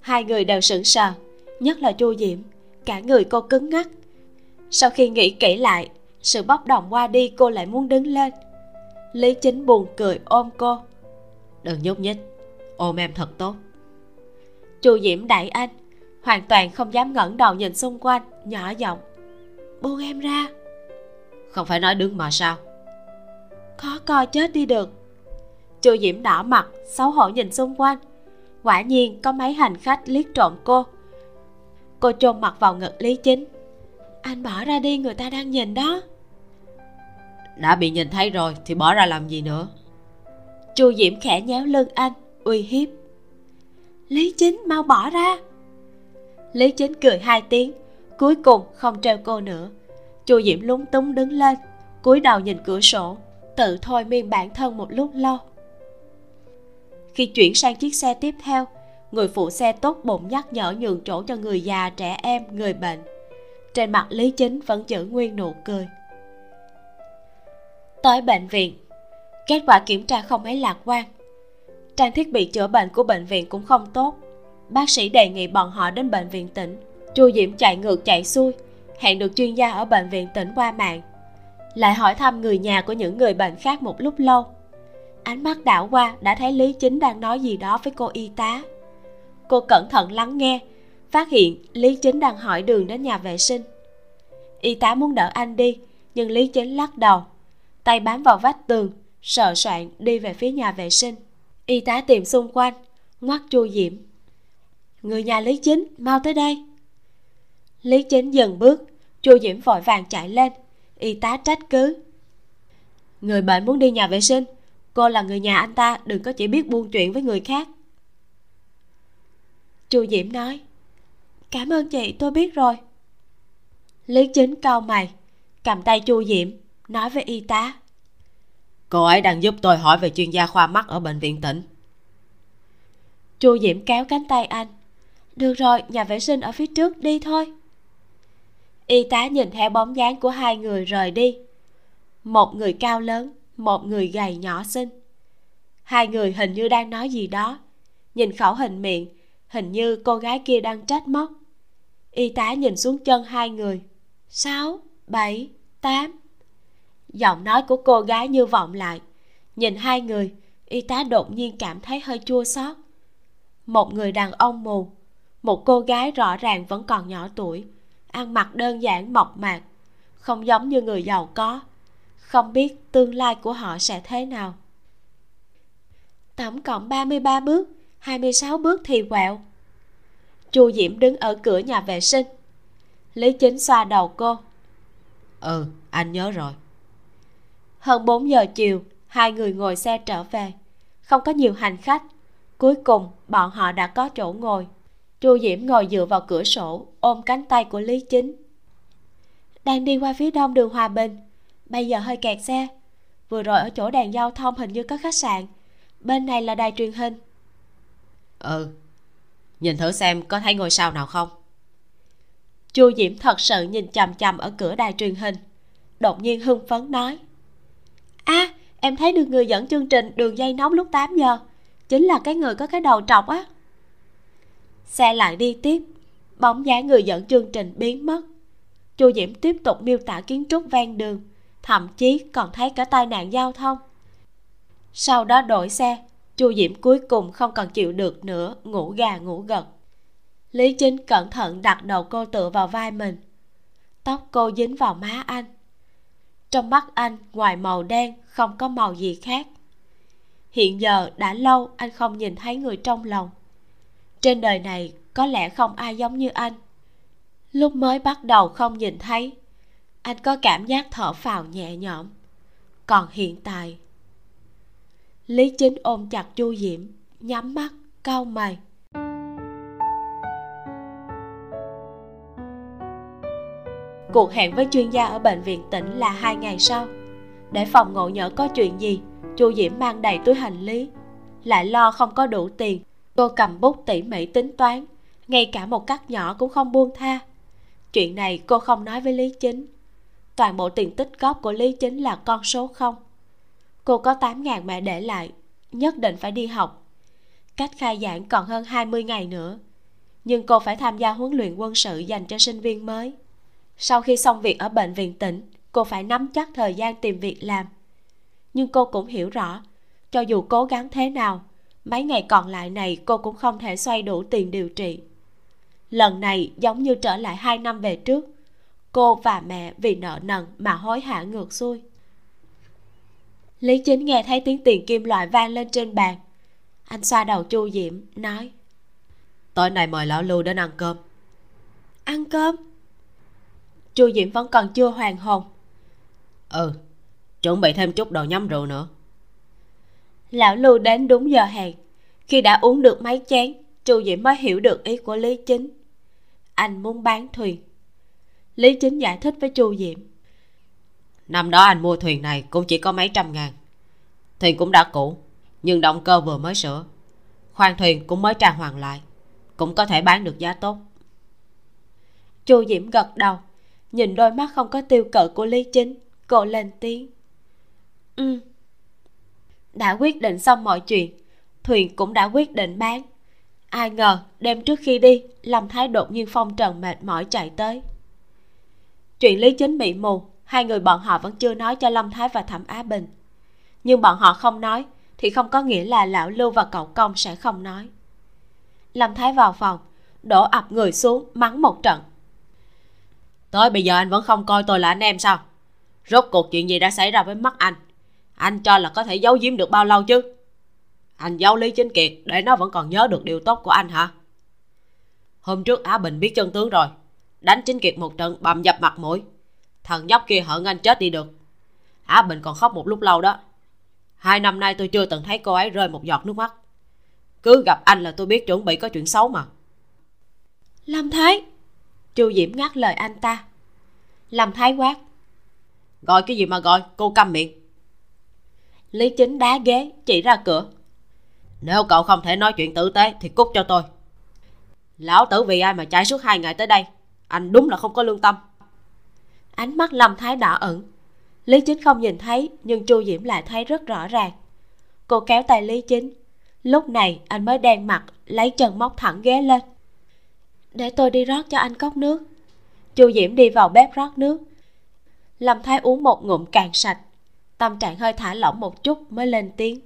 Hai người đều sững sờ nhất là chu diễm cả người cô cứng ngắc. Sau khi nghĩ kỹ lại sự bốc đồng qua đi cô lại muốn đứng lên. Lý chính buồn cười ôm cô.
Đừng nhúc nhích ôm em thật tốt.
Chu diễm đẩy anh hoàn toàn không dám ngẩng đầu nhìn xung quanh nhỏ giọng. Buông em ra.
Không phải nói đứng mà sao
khó coi chết đi được. Chu diễm đỏ mặt xấu hổ nhìn xung quanh. Quả nhiên có mấy hành khách liếc trộm cô. Cô chôn mặt vào ngực lý chính. Anh bỏ ra đi người ta đang nhìn đó.
Đã bị nhìn thấy rồi thì bỏ ra làm gì nữa?
Chu diễm khẽ nhéo lưng anh uy hiếp. Lý chính mau bỏ ra. Lý chính cười hai tiếng cuối cùng không treo cô nữa. Chu diễm lúng túng đứng lên cúi đầu nhìn cửa sổ tự thôi miên bản thân một lúc lâu. Khi chuyển sang chiếc xe tiếp theo, người phụ xe tốt bụng nhắc nhở nhường chỗ cho người già, trẻ em, người bệnh. Trên mặt lý chính vẫn giữ nguyên nụ cười. Tới bệnh viện, kết quả kiểm tra không mấy lạc quan. Trang thiết bị chữa bệnh của bệnh viện cũng không tốt. Bác sĩ đề nghị bọn họ đến bệnh viện tỉnh. Chu diễm chạy ngược chạy xuôi, hẹn được chuyên gia ở bệnh viện tỉnh qua mạng lại hỏi thăm người nhà của những người bệnh khác một lúc lâu. Ánh mắt đảo qua đã thấy lý chính đang nói gì đó với cô y tá. Cô cẩn thận lắng nghe, phát hiện lý chính đang hỏi đường đến nhà vệ sinh. Y tá muốn đỡ anh đi, nhưng lý chính lắc đầu, tay bám vào vách tường, sợ soạn đi về phía nhà vệ sinh. Y tá tìm xung quanh ngoắt chu diễm. Người nhà lý chính mau tới đây. Lý chính dừng bước, chu diễm vội vàng chạy lên y tá trách cứ. Người bệnh muốn đi nhà vệ sinh cô là người nhà anh ta đừng có chỉ biết buôn chuyện với người khác. Chu diễm nói cảm ơn chị tôi biết rồi. Lý chính cau mày cầm tay chu diễm nói với y tá
cô ấy đang giúp tôi hỏi về chuyên gia khoa mắt ở bệnh viện tỉnh.
Chu diễm kéo cánh tay anh được rồi nhà vệ sinh ở phía trước đi thôi y tá nhìn theo bóng dáng của hai người rời đi. Một người cao lớn, một người gầy nhỏ xinh. Hai người hình như đang nói gì đó. Nhìn khẩu hình miệng, hình như cô gái kia đang trách móc. Y tá nhìn xuống chân hai người. Sáu, bảy, tám. Giọng nói của cô gái như vọng lại. Nhìn hai người, y tá đột nhiên cảm thấy hơi chua xót. Một người đàn ông mù, một cô gái rõ ràng vẫn còn nhỏ tuổi ăn mặc đơn giản mộc mạc không giống như người giàu có. Không biết tương lai của họ sẽ thế nào. Tổng cộng 33 bước 26 bước thì quẹo. Chu diễm đứng ở cửa nhà vệ sinh. Lý chính xoa đầu cô.
Ừ anh nhớ rồi.
Hơn 4 giờ chiều hai người ngồi xe trở về. Không có nhiều hành khách. Cuối cùng bọn họ đã có chỗ ngồi chu diễm ngồi dựa vào cửa sổ ôm cánh tay của lý chính. Đang đi qua phía đông đường hòa bình bây giờ hơi kẹt xe. Vừa rồi ở chỗ đèn giao thông hình như có khách sạn bên này là đài truyền hình.
Ừ nhìn thử xem có thấy ngôi sao nào không?
Chu diễm thật sự nhìn chằm chằm ở cửa đài truyền hình đột nhiên hưng phấn nói. A à, em thấy được người dẫn chương trình đường dây nóng lúc 8 giờ chính là cái người có cái đầu trọc á xe lại đi tiếp. Bóng dáng người dẫn chương trình biến mất. Chu diễm tiếp tục miêu tả kiến trúc ven đường, thậm chí còn thấy cả tai nạn giao thông. Sau đó đổi xe, chu diễm cuối cùng không còn chịu được nữa, ngủ gà ngủ gật. Lý chính cẩn thận đặt đầu cô tựa vào vai mình. Tóc cô dính vào má anh. Trong mắt anh, ngoài màu đen, không có màu gì khác. Hiện giờ đã lâu anh không nhìn thấy người trong lòng trên đời này có lẽ không ai giống như anh. Lúc mới bắt đầu không nhìn thấy, anh có cảm giác thở phào nhẹ nhõm. Còn hiện tại, lý chính ôm chặt chu diễm, nhắm mắt, cau mày. Cuộc hẹn với chuyên gia ở bệnh viện tỉnh là hai ngày sau. Để phòng ngộ nhỡ có chuyện gì, chu diễm mang đầy túi hành lý, lại lo không có đủ tiền cô cầm bút tỉ mỉ tính toán, ngay cả một cắt nhỏ cũng không buông tha. Chuyện này cô không nói với lý chính. Toàn bộ tiền tích góp của lý chính là con số không. Cô có tám ngàn mẹ để lại, nhất định phải đi học. Cách khai giảng còn hơn 20 ngày nữa, nhưng cô phải tham gia huấn luyện quân sự dành cho sinh viên mới. Sau khi xong việc ở bệnh viện tỉnh, cô phải nắm chắc thời gian tìm việc làm. Nhưng cô cũng hiểu rõ, cho dù cố gắng thế nào mấy ngày còn lại này cô cũng không thể xoay đủ tiền điều trị. Lần này giống như trở lại hai năm về trước cô và mẹ vì nợ nần mà hối hả ngược xuôi. Lý chính nghe thấy tiếng tiền kim loại vang lên trên bàn. Anh xoa đầu chu diễm nói
tối nay mời lão lưu đến ăn cơm.
Ăn cơm? Chu diễm vẫn còn chưa hoàn hồn.
Ừ chuẩn bị thêm chút đồ nhắm rượu nữa
lão lưu đến đúng giờ hẹn khi đã uống được mấy chén chu diễm mới hiểu được ý của lý chính. Anh muốn bán thuyền. Lý chính giải thích với chu diễm
năm đó anh mua thuyền này cũng chỉ có mấy trăm ngàn. Thuyền cũng đã cũ nhưng động cơ vừa mới sửa. Khoang thuyền cũng mới trang hoàng lại cũng có thể bán được giá tốt.
Chu diễm gật đầu nhìn đôi mắt không có tiêu cự của lý chính cô lên tiếng. Ừ đã quyết định xong mọi chuyện. Thuyền cũng đã quyết định bán. Ai ngờ, đêm trước khi đi lâm thái đột nhiên phong trần mệt mỏi chạy tới. Chuyện lý chính bị mù, hai người bọn họ vẫn chưa nói cho lâm thái và thẩm á bình. Nhưng bọn họ không nói, thì không có nghĩa là lão lưu và cậu công sẽ không nói. Lâm thái vào phòng, đổ ập người xuống, mắng một trận.
Tới bây giờ anh vẫn không coi tôi là anh em sao? Rốt cuộc chuyện gì đã xảy ra với mắt anh? Anh cho là có thể giấu giếm được bao lâu chứ? Anh giấu lý chính kiệt để nó vẫn còn nhớ được điều tốt của anh hả? Hôm trước á bình biết chân tướng rồi. Đánh chính kiệt một trận bầm dập mặt mũi. Thằng nhóc kia hận anh chết đi được. Á bình còn khóc một lúc lâu đó. Hai năm nay tôi chưa từng thấy cô ấy rơi một giọt nước mắt. Cứ gặp anh là tôi biết chuẩn bị có chuyện xấu mà.
Lâm thái. Chu diễm ngắt lời anh ta. Lâm thái quát.
Gọi cái gì mà gọi cô câm miệng
lý chính đá ghế chỉ ra cửa.
Nếu cậu không thể nói chuyện tử tế thì cút cho tôi. Lão tử vì ai mà chạy suốt hai ngày tới đây? Anh đúng là không có lương tâm.
Ánh mắt lâm thái đỏ ửng. Lý chính không nhìn thấy nhưng chu diễm lại thấy rất rõ ràng. Cô kéo tay lý chính. Lúc này anh mới đen mặt lấy chân móc thẳng ghế lên. Để tôi đi rót cho anh cốc nước. Chu diễm đi vào bếp rót nước. Lâm thái uống một ngụm càng sạch tâm trạng hơi thả lỏng một chút mới lên tiếng.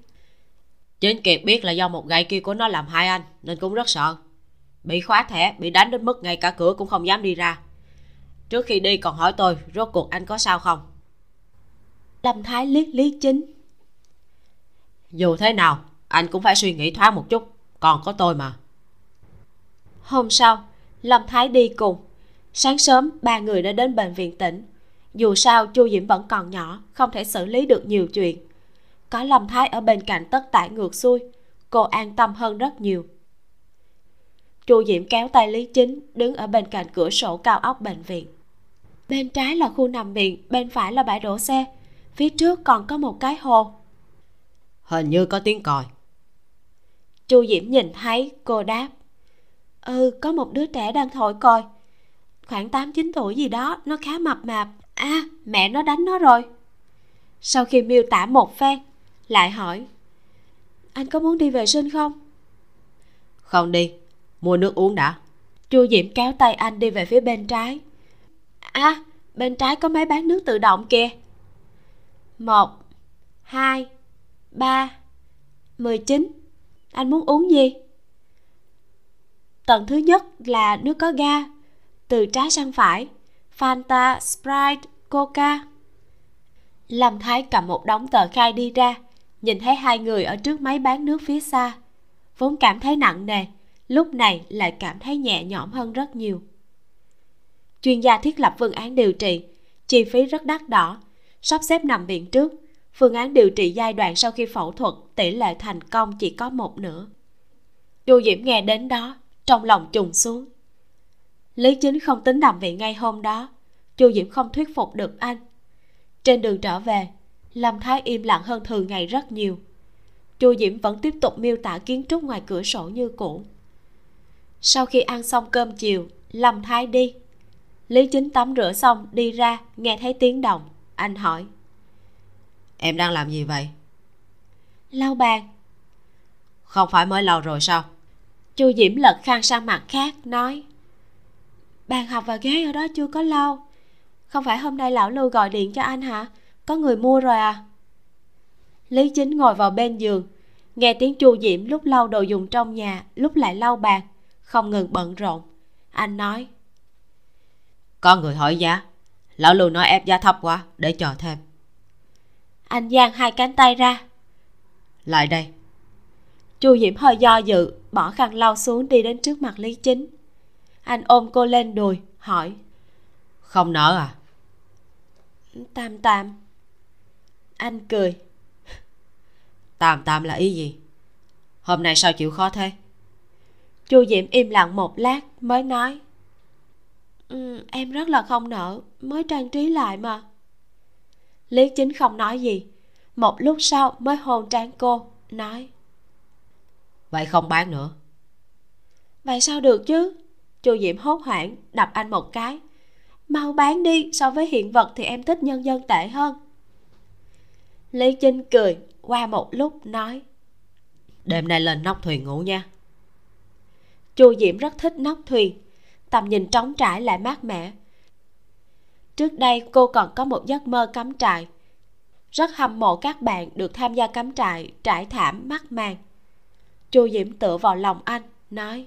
Chính kiệt biết là do một gậy kia của nó làm hai anh nên cũng rất sợ. Bị khóa thẻ bị đánh đến mức ngay cả cửa cũng không dám đi ra. Trước khi đi còn hỏi tôi rốt cuộc anh có sao không?
Lâm thái liếc lý chính.
Dù thế nào anh cũng phải suy nghĩ thoáng một chút còn có tôi mà.
Hôm sau lâm thái đi cùng. Sáng sớm ba người đã đến bệnh viện tỉnh dù sao chu diễm vẫn còn nhỏ không thể xử lý được nhiều chuyện. Có lâm thái ở bên cạnh tất tải ngược xuôi cô an tâm hơn rất nhiều. Chu diễm kéo tay lý chính đứng ở bên cạnh cửa sổ cao ốc bệnh viện. Bên trái là khu nằm viện bên phải là bãi đổ xe phía trước còn có một cái hồ.
Hình như có tiếng còi.
Chu diễm nhìn thấy cô đáp. Ừ có một đứa trẻ đang thổi còi. Khoảng tám chín tuổi gì đó nó khá mập mạp à mẹ nó đánh nó rồi. Sau khi miêu tả một phen lại hỏi anh có muốn đi vệ sinh không?
Không đi mua nước uống đã.
Chu diễm kéo tay anh đi về phía bên trái. À bên trái có máy bán nước tự động kìa. Một hai ba mười chín. Anh muốn uống gì? Tầng thứ nhất là nước có ga từ trái sang phải fanta, sprite, coca. Lâm thái cầm một đống tờ khai đi ra, nhìn thấy hai người ở trước máy bán nước phía xa. Vốn cảm thấy nặng nề, lúc này lại cảm thấy nhẹ nhõm hơn rất nhiều. Chuyên gia thiết lập phương án điều trị, chi phí rất đắt đỏ. Sắp xếp nằm viện trước, phương án điều trị giai đoạn sau khi phẫu thuật tỷ lệ thành công chỉ có một nửa. Chu diễm nghe đến đó, trong lòng trùng xuống lý chính không tính nằm viện ngay hôm đó. Chu diễm không thuyết phục được anh. Trên đường trở về lâm thái im lặng hơn thường ngày rất nhiều. Chu diễm vẫn tiếp tục miêu tả kiến trúc ngoài cửa sổ như cũ. Sau khi ăn xong cơm chiều lâm thái đi. Lý chính tắm rửa xong đi ra nghe thấy tiếng động. Anh hỏi.
Em đang làm gì vậy?
Lau bàn.
Không phải mới lau rồi sao?
Chu diễm lật khăn sang mặt khác nói bàn học và ghế ở đó chưa có lau không phải hôm nay lão lưu gọi điện cho anh hả? Có người mua rồi à? Lý chính ngồi vào bên giường nghe tiếng chu diễm lúc lau đồ dùng trong nhà lúc lại lau bàn không ngừng bận rộn. Anh nói
có người hỏi giá. Lão lưu nói ép giá thấp quá để chờ thêm.
Anh giang hai cánh tay ra.
Lại đây.
Chu diễm hơi do dự bỏ khăn lau xuống đi đến trước mặt lý chính anh ôm cô lên đùi hỏi.
Không nở à?
Tạm tạm anh cười.
Tạm tạm là ý gì? Hôm nay sao chịu khó thế?
Chu diễm im lặng một lát mới nói. Ừ, em rất là không nỡ mới trang trí lại mà. Lý chính không nói gì. Một lúc sau mới hôn trán cô nói.
Vậy không bán nữa.
Vậy sao được chứ chu diễm hốt hoảng đập anh một cái. Mau bán đi so với hiện vật thì em thích nhân dân tệ hơn. Lý chính cười qua một lúc nói
đêm nay lên nóc thuyền ngủ nha.
Chu diễm rất thích nóc thuyền tầm nhìn trống trải lại mát mẻ. Trước đây cô còn có một giấc mơ cắm trại. Rất hâm mộ các bạn được tham gia cắm trại trải thảm mắc màn. Chu diễm tựa vào lòng anh nói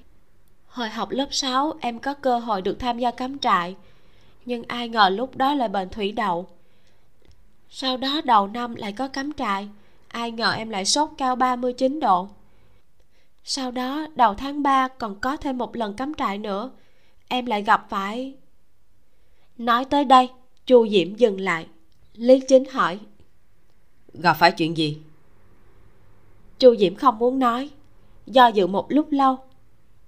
hồi học lớp 6 em có cơ hội được tham gia cắm trại. Nhưng ai ngờ lúc đó lại bệnh thủy đậu. Sau đó đầu năm lại có cắm trại. Ai ngờ em lại sốt cao 39 độ. Sau đó đầu tháng 3 còn có thêm một lần cắm trại nữa. Em lại gặp phải. Nói tới đây chu diễm dừng lại. Lý chính hỏi.
Gặp phải chuyện gì?
Chu diễm không muốn nói. Do dự một lúc lâu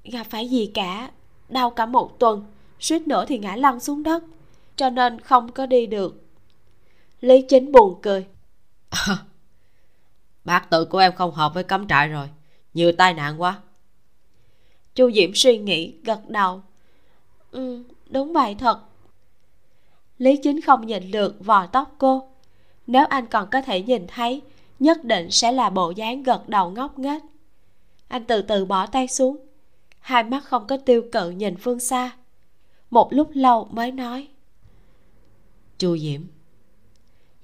gặp phải gì cả đau cả một tuần suýt nữa thì ngã lăn xuống đất cho nên không có đi được. Lý chính buồn cười.
Bác tự của em không hợp với cắm trại rồi nhiều tai nạn quá.
Chu diễm suy nghĩ gật đầu. Ừ đúng vậy thật. Lý chính không nhìn được vò tóc cô. Nếu anh còn có thể nhìn thấy nhất định sẽ là bộ dáng gật đầu ngốc nghếch. Anh từ từ bỏ tay xuống hai mắt không có tiêu cự nhìn phương xa. Một lúc lâu mới nói.
Chu diễm.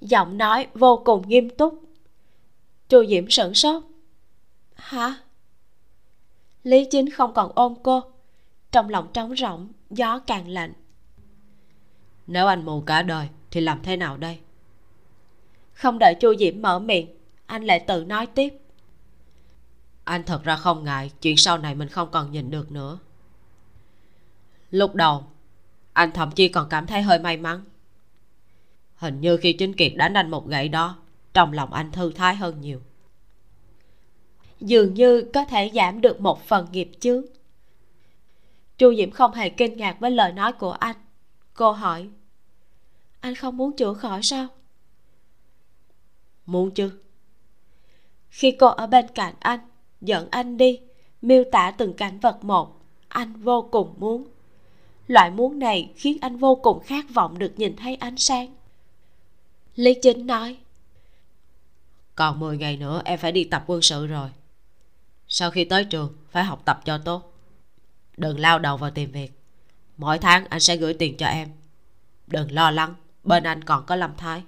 Giọng nói vô cùng nghiêm túc. Chu diễm sửng sốt. Hả? Lý chính không còn ôm cô. Trong lòng trống rỗng gió càng lạnh.
Nếu anh mù cả đời thì làm thế nào đây?
Không đợi chu diễm mở miệng anh lại tự nói tiếp
anh thật ra không ngại, chuyện sau này mình không còn nhìn được nữa. Lúc đầu, anh thậm chí còn cảm thấy hơi may mắn. Hình như khi chính kiệt đánh anh một gậy đó, trong lòng anh thư thái hơn nhiều.
Dường như có thể giảm được một phần nghiệp chướng. Chu diễm không hề kinh ngạc với lời nói của anh. Cô hỏi, anh không muốn chữa khỏi sao?
Muốn chứ.
Khi cô ở bên cạnh anh dẫn anh đi. Miêu tả từng cảnh vật một. Anh vô cùng muốn. Loại muốn này khiến anh vô cùng khát vọng được nhìn thấy ánh sáng. Lý chính nói,
còn 10 ngày nữa em phải đi tập quân sự rồi. Sau khi tới trường, phải học tập cho tốt. Đừng lao đầu vào tìm việc. Mỗi tháng anh sẽ gửi tiền cho em. Đừng lo lắng, bên anh còn có lâm thái.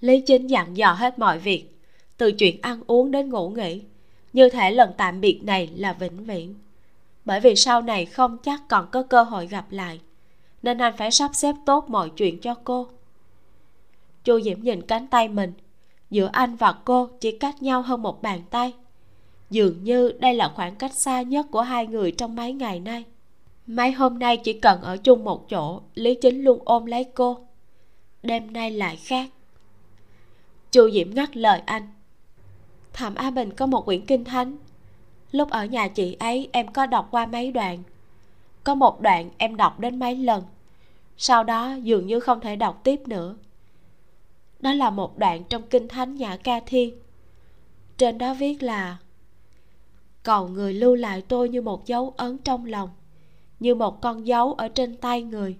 Lý chính dặn dò hết mọi việc, từ chuyện ăn uống đến ngủ nghỉ như thể lần tạm biệt này là vĩnh viễn. Bởi vì sau này không chắc còn có cơ hội gặp lại, nên anh phải sắp xếp tốt mọi chuyện cho cô. Chu diễm nhìn cánh tay mình. Giữa anh và cô chỉ cách nhau hơn một bàn tay. Dường như đây là khoảng cách xa nhất của hai người trong mấy ngày nay. Mấy hôm nay chỉ cần ở chung một chỗ, lý chính luôn ôm lấy cô. Đêm nay lại khác. Chu diễm ngắt lời anh thẩm a bình có một quyển kinh thánh. Lúc ở nhà chị ấy, em có đọc qua mấy đoạn. Có một đoạn em đọc đến mấy lần. Sau đó dường như không thể đọc tiếp nữa. Đó là một đoạn trong kinh thánh nhã ca thiên. Trên đó viết là, cầu người lưu lại tôi như một dấu ấn trong lòng, như một con dấu ở trên tay người.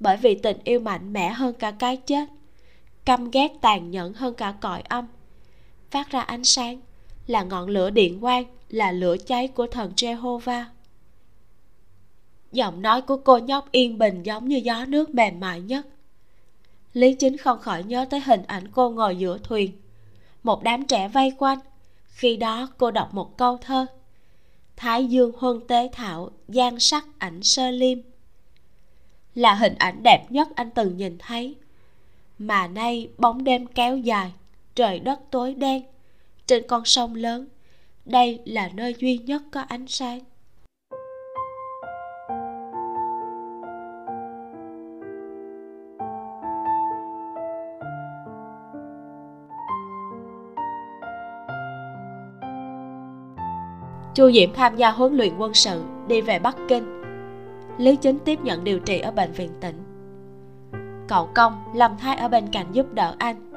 Bởi vì tình yêu mạnh mẽ hơn cả cái chết, căm ghét tàn nhẫn hơn cả cõi âm phát ra ánh sáng. Là ngọn lửa điện quang, là lửa cháy của thần jehovah. Giọng nói của cô nhóc yên bình giống như gió nước mềm mại nhất. Lý chính không khỏi nhớ tới hình ảnh cô ngồi giữa thuyền. Một đám trẻ vây quanh. Khi đó, cô đọc một câu thơ. Thái dương huân tế thảo, gian sắc ảnh sơ liêm là hình ảnh đẹp nhất anh từng nhìn thấy. Mà nay, bóng đêm kéo dài trời đất tối đen. Trên con sông lớn, đây là nơi duy nhất có ánh sáng. Chu diễm tham gia huấn luyện quân sự, đi về bắc kinh. Lý chính tiếp nhận điều trị ở bệnh viện tỉnh. Cậu công lâm thái ở bên cạnh giúp đỡ anh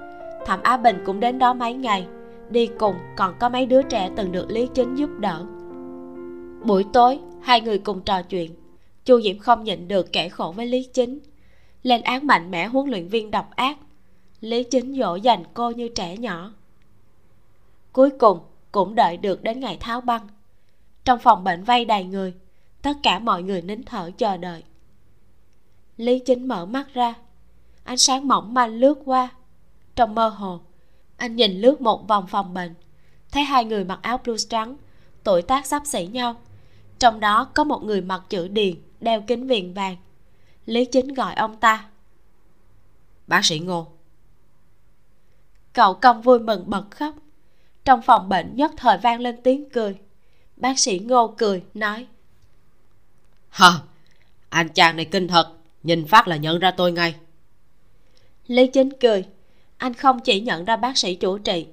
thẩm á bình cũng đến đó mấy ngày. Đi cùng, còn có mấy đứa trẻ từng được lý chính giúp đỡ. Buổi tối, hai người cùng trò chuyện. Chu diễm không nhịn được kể khổ với lý chính. Lên án mạnh mẽ huấn luyện viên độc ác, lý chính dỗ dành cô như trẻ nhỏ. Cuối cùng, cũng đợi được đến ngày tháo băng. Trong phòng bệnh vây đầy người, tất cả mọi người nín thở chờ đợi. Lý chính mở mắt ra, ánh sáng mỏng manh lướt qua trong mơ hồ. Anh nhìn lướt một vòng phòng bệnh. Thấy hai người mặc áo blue trắng tuổi tác sắp xỉ nhau. Trong đó có một người mặc chữ điền đeo kính viền vàng. Lý chính gọi ông ta. Bác sĩ ngô. Cậu công vui mừng bật khóc. Trong phòng bệnh nhất thời vang lên tiếng cười. Bác sĩ ngô cười nói.
Hờ anh chàng này kinh thật nhìn phát là nhận ra tôi ngay.
Lý chính cười anh không chỉ nhận ra bác sĩ chủ trị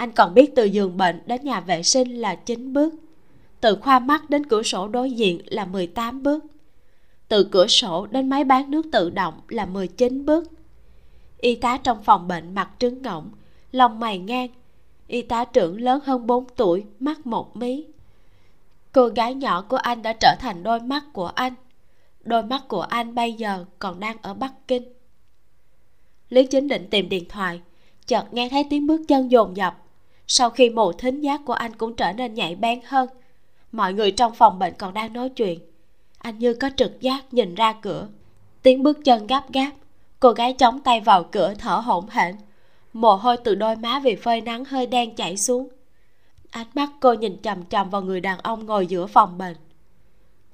anh còn biết từ giường bệnh đến nhà vệ sinh là 9 bước. Từ khoa mắt đến cửa sổ đối diện là 18 bước. Từ cửa sổ đến máy bán nước tự động là 19 bước. Y tá trong phòng bệnh mặt trứng ngỗng, lông mày ngang. Y tá trưởng lớn hơn 4 tuổi, mắt một mí. Cô gái nhỏ của anh đã trở thành đôi mắt của anh. Đôi mắt của anh bây giờ còn đang ở bắc kinh lý chính định tìm điện thoại, chợt nghe thấy tiếng bước chân dồn dập. Sau khi mù thính giác của anh cũng trở nên nhạy bén hơn, mọi người trong phòng bệnh còn đang nói chuyện. Anh như có trực giác nhìn ra cửa. Tiếng bước chân gấp gáp, cô gái chống tay vào cửa thở hổn hển. Mồ hôi từ đôi má vì phơi nắng hơi đen chảy xuống. Ánh mắt cô nhìn chằm chằm vào người đàn ông ngồi giữa phòng bệnh.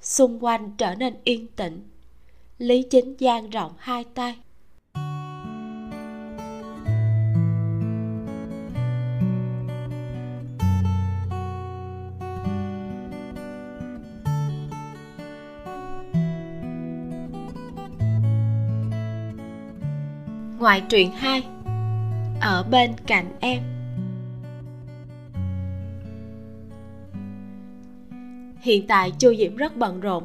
Xung quanh trở nên yên tĩnh. Lý chính dang rộng hai tay. Ngoại truyện 2 Ở bên cạnh em. Hiện tại Chu Diễm rất bận rộn.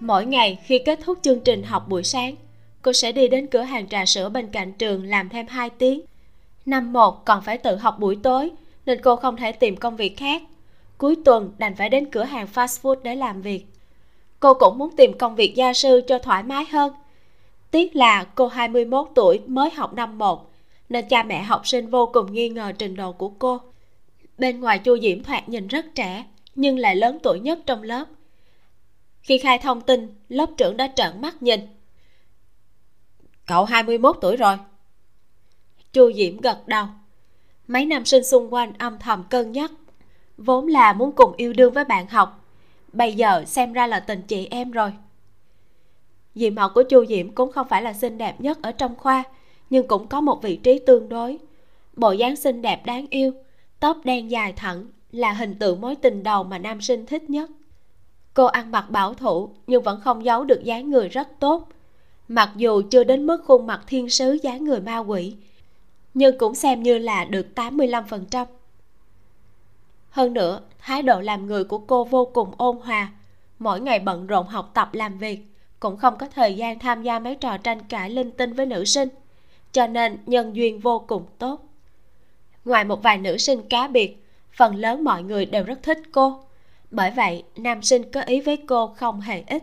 Mỗi ngày khi kết thúc chương trình học buổi sáng, Cô sẽ đi đến cửa hàng trà sữa bên cạnh trường làm thêm 2 tiếng. Năm một còn phải tự học buổi tối, Nên cô không thể tìm công việc khác. Cuối tuần đành phải đến cửa hàng fast food để làm việc. Cô cũng muốn tìm công việc gia sư cho thoải mái hơn Tiếc là cô 21 tuổi mới học năm 1 Nên cha mẹ học sinh vô cùng nghi ngờ trình độ của cô. Bên ngoài Chu Diễm thoạt nhìn rất trẻ, Nhưng lại lớn tuổi nhất trong lớp. Khi khai thông tin, Lớp trưởng đã trợn mắt nhìn.
Cậu 21 tuổi rồi.
Chu Diễm gật đầu. Mấy nam sinh xung quanh âm thầm cân nhắc, Vốn là muốn cùng yêu đương với bạn học. Bây giờ xem ra là tình chị em rồi diện mạo của chu diễm cũng không phải là xinh đẹp nhất ở trong khoa nhưng cũng có một vị trí tương đối. Bộ dáng xinh đẹp đáng yêu tóc đen dài thẳng là hình tượng mối tình đầu mà nam sinh thích nhất. Cô ăn mặc bảo thủ nhưng vẫn không giấu được dáng người rất tốt. Mặc dù chưa đến mức khuôn mặt thiên sứ dáng người ma quỷ nhưng cũng xem như là được 85%. Hơn nữa, thái độ làm người của cô vô cùng ôn hòa, mỗi ngày bận rộn học tập làm việc, cũng không có thời gian tham gia mấy trò tranh cãi linh tinh với nữ sinh, cho nên nhân duyên vô cùng tốt. Ngoài một vài nữ sinh cá biệt, phần lớn mọi người đều rất thích cô. Bởi vậy, nam sinh có ý với cô không hề ít.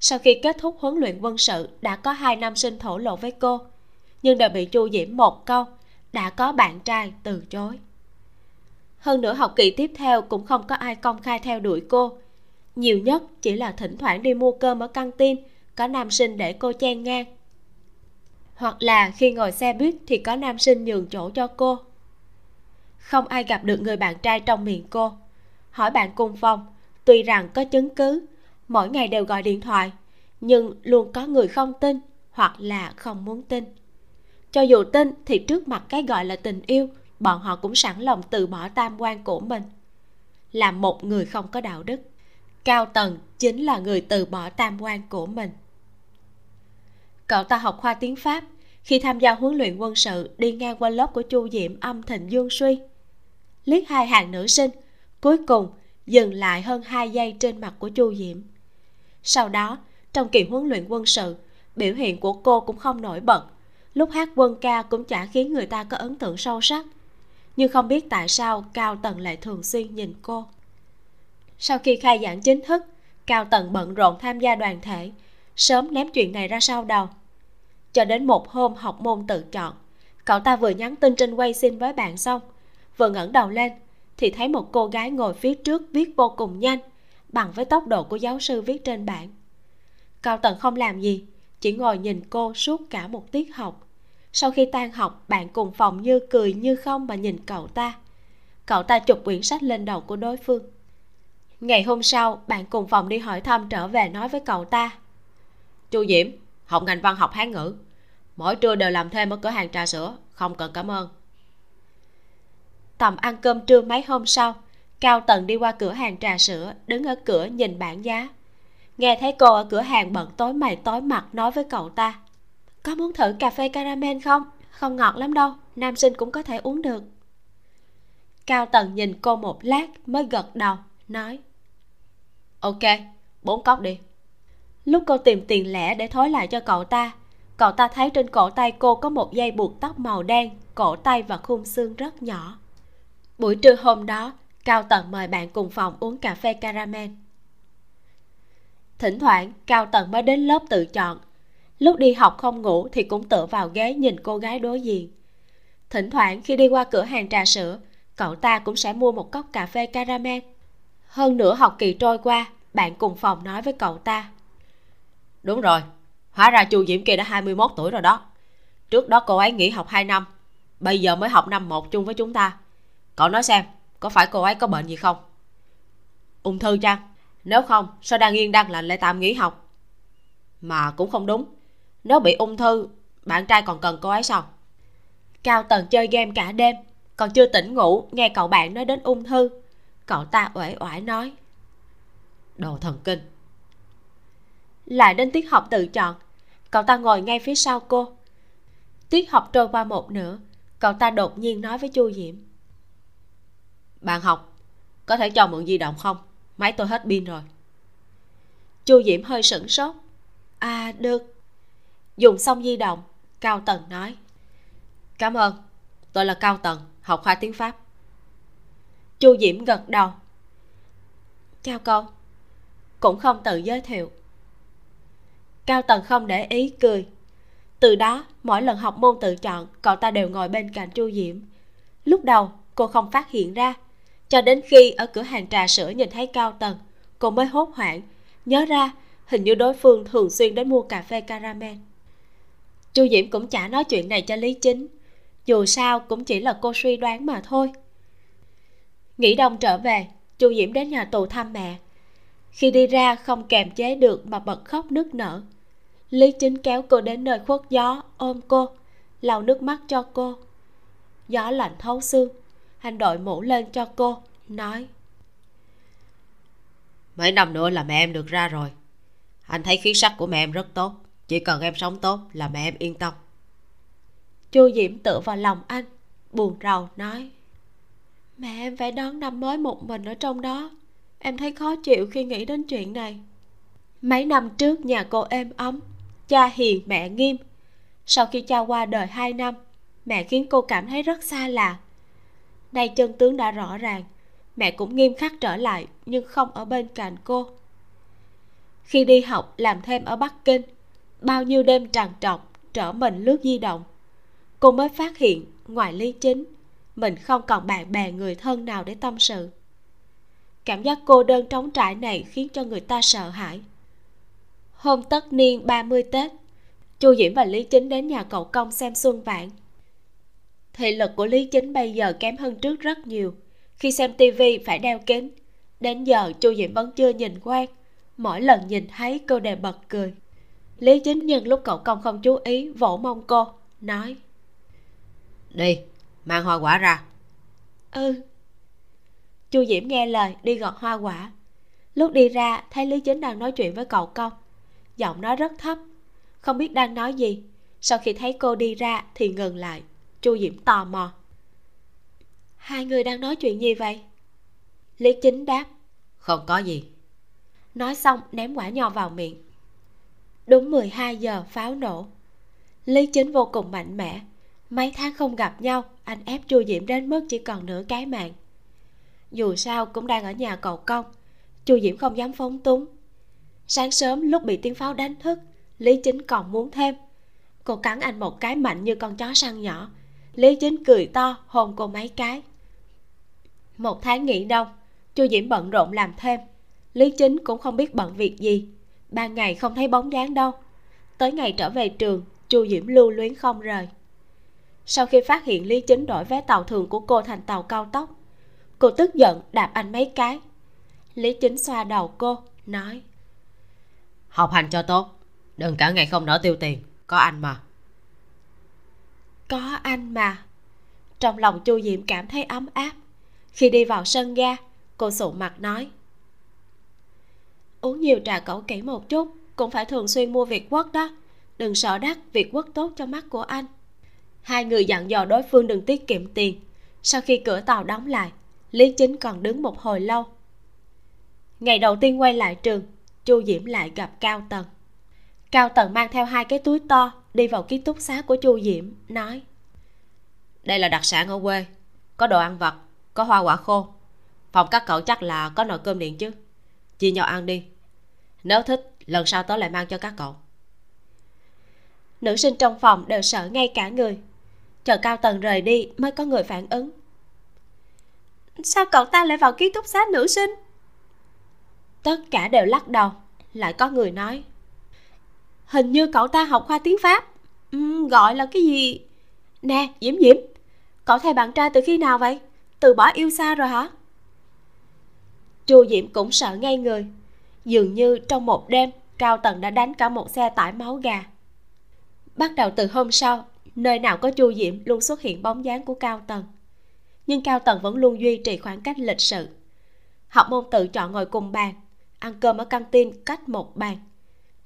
Sau khi kết thúc huấn luyện quân sự, đã có hai nam sinh thổ lộ với cô, nhưng đều bị chu diễm một câu, đã có bạn trai, từ chối. Hơn nữa học kỳ tiếp theo cũng không có ai công khai theo đuổi cô nhiều nhất chỉ là thỉnh thoảng đi mua cơm ở căng tin, có nam sinh để cô chen ngang. Hoặc là khi ngồi xe buýt thì có nam sinh nhường chỗ cho cô. Không ai gặp được người bạn trai trong miệng cô. Hỏi bạn cùng phòng, tuy rằng có chứng cứ, mỗi ngày đều gọi điện thoại, nhưng luôn có người không tin hoặc là không muốn tin. Cho dù tin thì trước mặt cái gọi là tình yêu, bọn họ cũng sẵn lòng từ bỏ tam quan của mình. Là một người không có đạo đức cao Tần chính là người từ bỏ tam quan của mình. Cậu ta học khoa tiếng pháp. Khi tham gia huấn luyện quân sự, đi ngang qua lớp của chu diễm âm thịnh dương suy. Liếc hai hàng nữ sinh, cuối cùng dừng lại hơn hai giây trên mặt của chu diễm sau đó, trong kỳ huấn luyện quân sự, biểu hiện của cô cũng không nổi bật. Lúc hát quân ca cũng chả khiến người ta có ấn tượng sâu sắc. Nhưng không biết tại sao cao tần lại thường xuyên nhìn cô sau khi khai giảng chính thức, cao tần bận rộn tham gia đoàn thể, sớm ném chuyện này ra sau đầu. Cho đến một hôm học môn tự chọn, cậu ta vừa nhắn tin trên quay xin với bạn xong, vừa ngẩng đầu lên thì thấy một cô gái ngồi phía trước viết vô cùng nhanh, bằng với tốc độ của giáo sư viết trên bảng. Cao tần không làm gì, chỉ ngồi nhìn cô suốt cả một tiết học. Sau khi tan học, bạn cùng phòng như cười như không mà nhìn cậu ta. Cậu ta chụp quyển sách lên đầu của đối phương ngày hôm sau bạn cùng phòng đi hỏi thăm trở về nói với cậu ta. Chu diễm học ngành văn học hán ngữ. Mỗi trưa đều làm thêm ở cửa hàng trà sữa. Không cần cảm ơn. Tầm ăn cơm trưa mấy hôm sau cao tần đi qua cửa hàng trà sữa đứng ở cửa nhìn bảng giá. Nghe thấy cô ở cửa hàng bận tối mày tối mặt nói với cậu ta có muốn thử cà phê caramel không? Không ngọt lắm đâu nam sinh cũng có thể uống được. Cao tần nhìn cô một lát mới gật đầu nói ok, bốn cốc đi. Lúc cô tìm tiền lẻ để thối lại cho cậu ta cậu ta thấy trên cổ tay cô có một dây buộc tóc màu đen, cổ tay và khung xương rất nhỏ. Buổi trưa hôm đó, cao tần mời bạn cùng phòng uống cà phê caramel. Thỉnh thoảng, cao tần mới đến lớp tự chọn. Lúc đi học không ngủ thì cũng tựa vào ghế nhìn cô gái đối diện. Thỉnh thoảng khi đi qua cửa hàng trà sữa, cậu ta cũng sẽ mua một cốc cà phê caramel hơn nửa học kỳ trôi qua, bạn cùng phòng nói với cậu ta. Đúng rồi, hóa ra chu diễm kia đã 21 tuổi rồi đó. Trước đó cô ấy nghỉ học 2 năm, bây giờ mới học năm một chung với chúng ta. Cậu nói xem, có phải cô ấy có bệnh gì không? Ung thư chăng? Nếu không, sao đang yên đang lành lại tạm nghỉ học? Mà cũng không đúng. Nếu bị ung thư, bạn trai còn cần cô ấy sao? Cao tần chơi game cả đêm, còn chưa tỉnh ngủ, nghe cậu bạn nói đến ung thư cậu ta uể oải nói. Đồ thần kinh. Lại đến tiết học tự chọn. Cậu ta ngồi ngay phía sau cô. Tiết học trôi qua một nửa. Cậu ta đột nhiên nói với chu diễm. Bạn học, có thể cho mượn di động không? Máy tôi hết pin rồi. Chu diễm hơi sửng sốt. À được. Dùng xong di động, cao tần nói. Cảm ơn. Tôi là cao tần, học khoa tiếng pháp chu diễm gật đầu. Chào cậu. Cũng không tự giới thiệu. Cao tần không để ý cười. Từ đó, mỗi lần học môn tự chọn, cậu ta đều ngồi bên cạnh chu diễm. Lúc đầu, cô không phát hiện ra. Cho đến khi ở cửa hàng trà sữa nhìn thấy cao tần, cô mới hốt hoảng. Nhớ ra, hình như đối phương thường xuyên đến mua cà phê caramel. Chu diễm cũng chả nói chuyện này cho lý chính. Dù sao cũng chỉ là cô suy đoán mà thôi nghỉ đông trở về chu diễm đến nhà tù thăm mẹ. Khi đi ra không kềm chế được mà bật khóc nức nở. Lý chính kéo cô đến nơi khuất gió ôm cô lau nước mắt cho cô. Gió lạnh thấu xương anh đội mũ lên cho cô nói mấy năm nữa là mẹ em được ra rồi. Anh thấy khí sắc của mẹ em rất tốt chỉ cần em sống tốt là mẹ em yên tâm. Chu diễm tựa vào lòng anh buồn rầu nói mẹ, em phải đón năm mới một mình ở trong đó. Em thấy khó chịu khi nghĩ đến chuyện này. Mấy năm trước, nhà cô êm ấm, cha hiền, mẹ nghiêm. Sau khi cha qua đời hai năm, mẹ khiến cô cảm thấy rất xa lạ. Nay chân tướng đã rõ ràng, mẹ cũng nghiêm khắc trở lại, nhưng không ở bên cạnh cô. Khi đi học, làm thêm ở bắc kinh, bao nhiêu đêm trằn trọc, trở mình lướt di động. Cô mới phát hiện, ngoài lý chính mình không còn bạn bè người thân nào để tâm sự. Cảm giác cô đơn trống trải này khiến cho người ta sợ hãi. Hôm tất niên 30 tết, chu diễm và lý chính đến nhà cậu công xem xuân vạn. Thị lực của lý chính bây giờ kém hơn trước rất nhiều. Khi xem tivi phải đeo kính. Đến giờ, chu diễm vẫn chưa nhìn quen mỗi lần nhìn thấy, cô đều bật cười. Lý chính nhân lúc cậu công không chú ý, vỗ mông cô, nói,
đi mang hoa quả ra.
Ừ. Chu diễm nghe lời đi gọt hoa quả. Lúc đi ra thấy lý chính đang nói chuyện với cậu công giọng nói rất thấp. Không biết đang nói gì. Sau khi thấy cô đi ra thì ngừng lại. Chu diễm tò mò. Hai người đang nói chuyện gì vậy? Lý chính đáp.
Không có gì.
Nói xong ném quả nho vào miệng. Đúng 12 giờ pháo nổ. Lý chính vô cùng mạnh mẽ mấy tháng không gặp nhau, anh ép chu diễm đến mức chỉ còn nửa cái mạng. Dù sao cũng đang ở nhà cầu công, chu diễm không dám phóng túng. Sáng sớm lúc bị tiếng pháo đánh thức, lý chính còn muốn thêm. Cô cắn anh một cái mạnh như con chó săn nhỏ. Lý chính cười to, hôn cô mấy cái. Một tháng nghỉ đông, chu diễm bận rộn làm thêm. Lý chính cũng không biết bận việc gì. Ban ngày không thấy bóng dáng đâu. Tới ngày trở về trường, chu diễm lưu luyến không rời sau khi phát hiện lý chính đổi vé tàu thường của cô thành tàu cao tốc cô tức giận đạp anh mấy cái. Lý chính xoa đầu cô nói
học hành cho tốt đừng cả ngày không nỡ tiêu tiền có anh mà.
Có anh mà. Trong lòng chu diệm cảm thấy ấm áp. Khi đi vào sân ga cô sụ mặt nói uống nhiều trà cẩu kỹ một chút cũng phải thường xuyên mua việt quất đó. Đừng sợ đắt việt quất tốt cho mắt của anh hai người dặn dò đối phương đừng tiết kiệm tiền. Sau khi cửa tàu đóng lại lý chính còn đứng một hồi lâu. Ngày đầu tiên quay lại trường chu diễm lại gặp cao tần. Cao tần mang theo hai cái túi to đi vào ký túc xá của chu diễm nói
đây là đặc sản ở quê có đồ ăn vặt có hoa quả khô. Phòng các cậu chắc là có nồi cơm điện chứ. Chia nhau ăn đi. Nếu thích lần sau tớ lại mang cho các cậu.
Nữ sinh trong phòng đều sợ ngay cả người chờ cao tần rời đi mới có người phản ứng. Sao cậu ta lại vào ký túc xá nữ sinh? Tất cả đều lắc đầu lại có người nói. Hình như cậu ta học khoa tiếng pháp. Ừ, gọi là cái gì? Nè diễm diễm cậu thay bạn trai từ khi nào vậy? Từ bỏ yêu xa rồi hả? Chu diễm cũng sợ ngay người. Dường như trong một đêm cao tần đã đánh cả một xe tải máu gà. Bắt đầu từ hôm sau nơi nào có chu diễm luôn xuất hiện bóng dáng của cao tần. Nhưng cao tần vẫn luôn duy trì khoảng cách lịch sự. Học môn tự chọn ngồi cùng bàn, ăn cơm ở căng tin cách một bàn.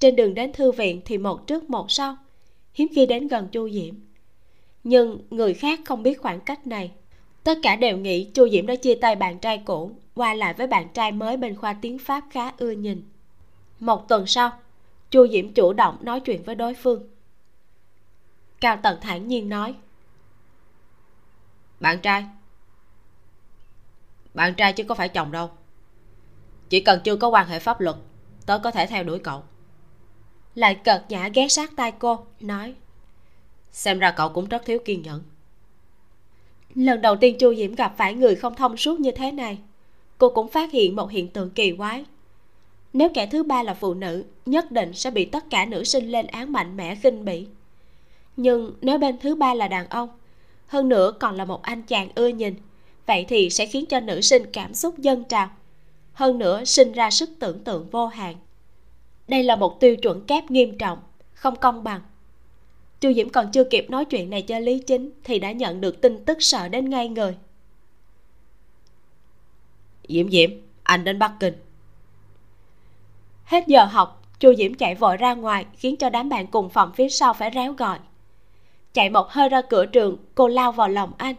Trên đường đến thư viện thì một trước một sau, hiếm khi đến gần chu diễm. Nhưng người khác không biết khoảng cách này. Tất cả đều nghĩ chu diễm đã chia tay bạn trai cũ, qua lại với bạn trai mới bên khoa tiếng pháp khá ưa nhìn. Một tuần sau, chu diễm chủ động nói chuyện với đối phương cao tần thản nhiên nói.
Bạn trai. Bạn trai chứ có phải chồng đâu. Chỉ cần chưa có quan hệ pháp luật, tớ có thể theo đuổi cậu.
Lại cợt nhã ghé sát tai cô, nói.
Xem ra cậu cũng rất thiếu kiên nhẫn.
Lần đầu tiên chu diễm gặp phải người không thông suốt như thế này, cô cũng phát hiện một hiện tượng kỳ quái. Nếu kẻ thứ ba là phụ nữ, nhất định sẽ bị tất cả nữ sinh lên án mạnh mẽ khinh bỉ nhưng nếu bên thứ ba là đàn ông hơn nữa còn là một anh chàng ưa nhìn vậy thì sẽ khiến cho nữ sinh cảm xúc dâng trào hơn nữa sinh ra sức tưởng tượng vô hạn. Đây là một tiêu chuẩn kép nghiêm trọng không công bằng. Chu diễm còn chưa kịp nói chuyện này cho lý chính thì đã nhận được tin tức sợ đến ngay người.
Diễm diễm anh đến bắc kinh.
Hết giờ học chu diễm chạy vội ra ngoài khiến cho đám bạn cùng phòng phía sau phải réo gọi chạy một hơi ra cửa trường cô lao vào lòng anh.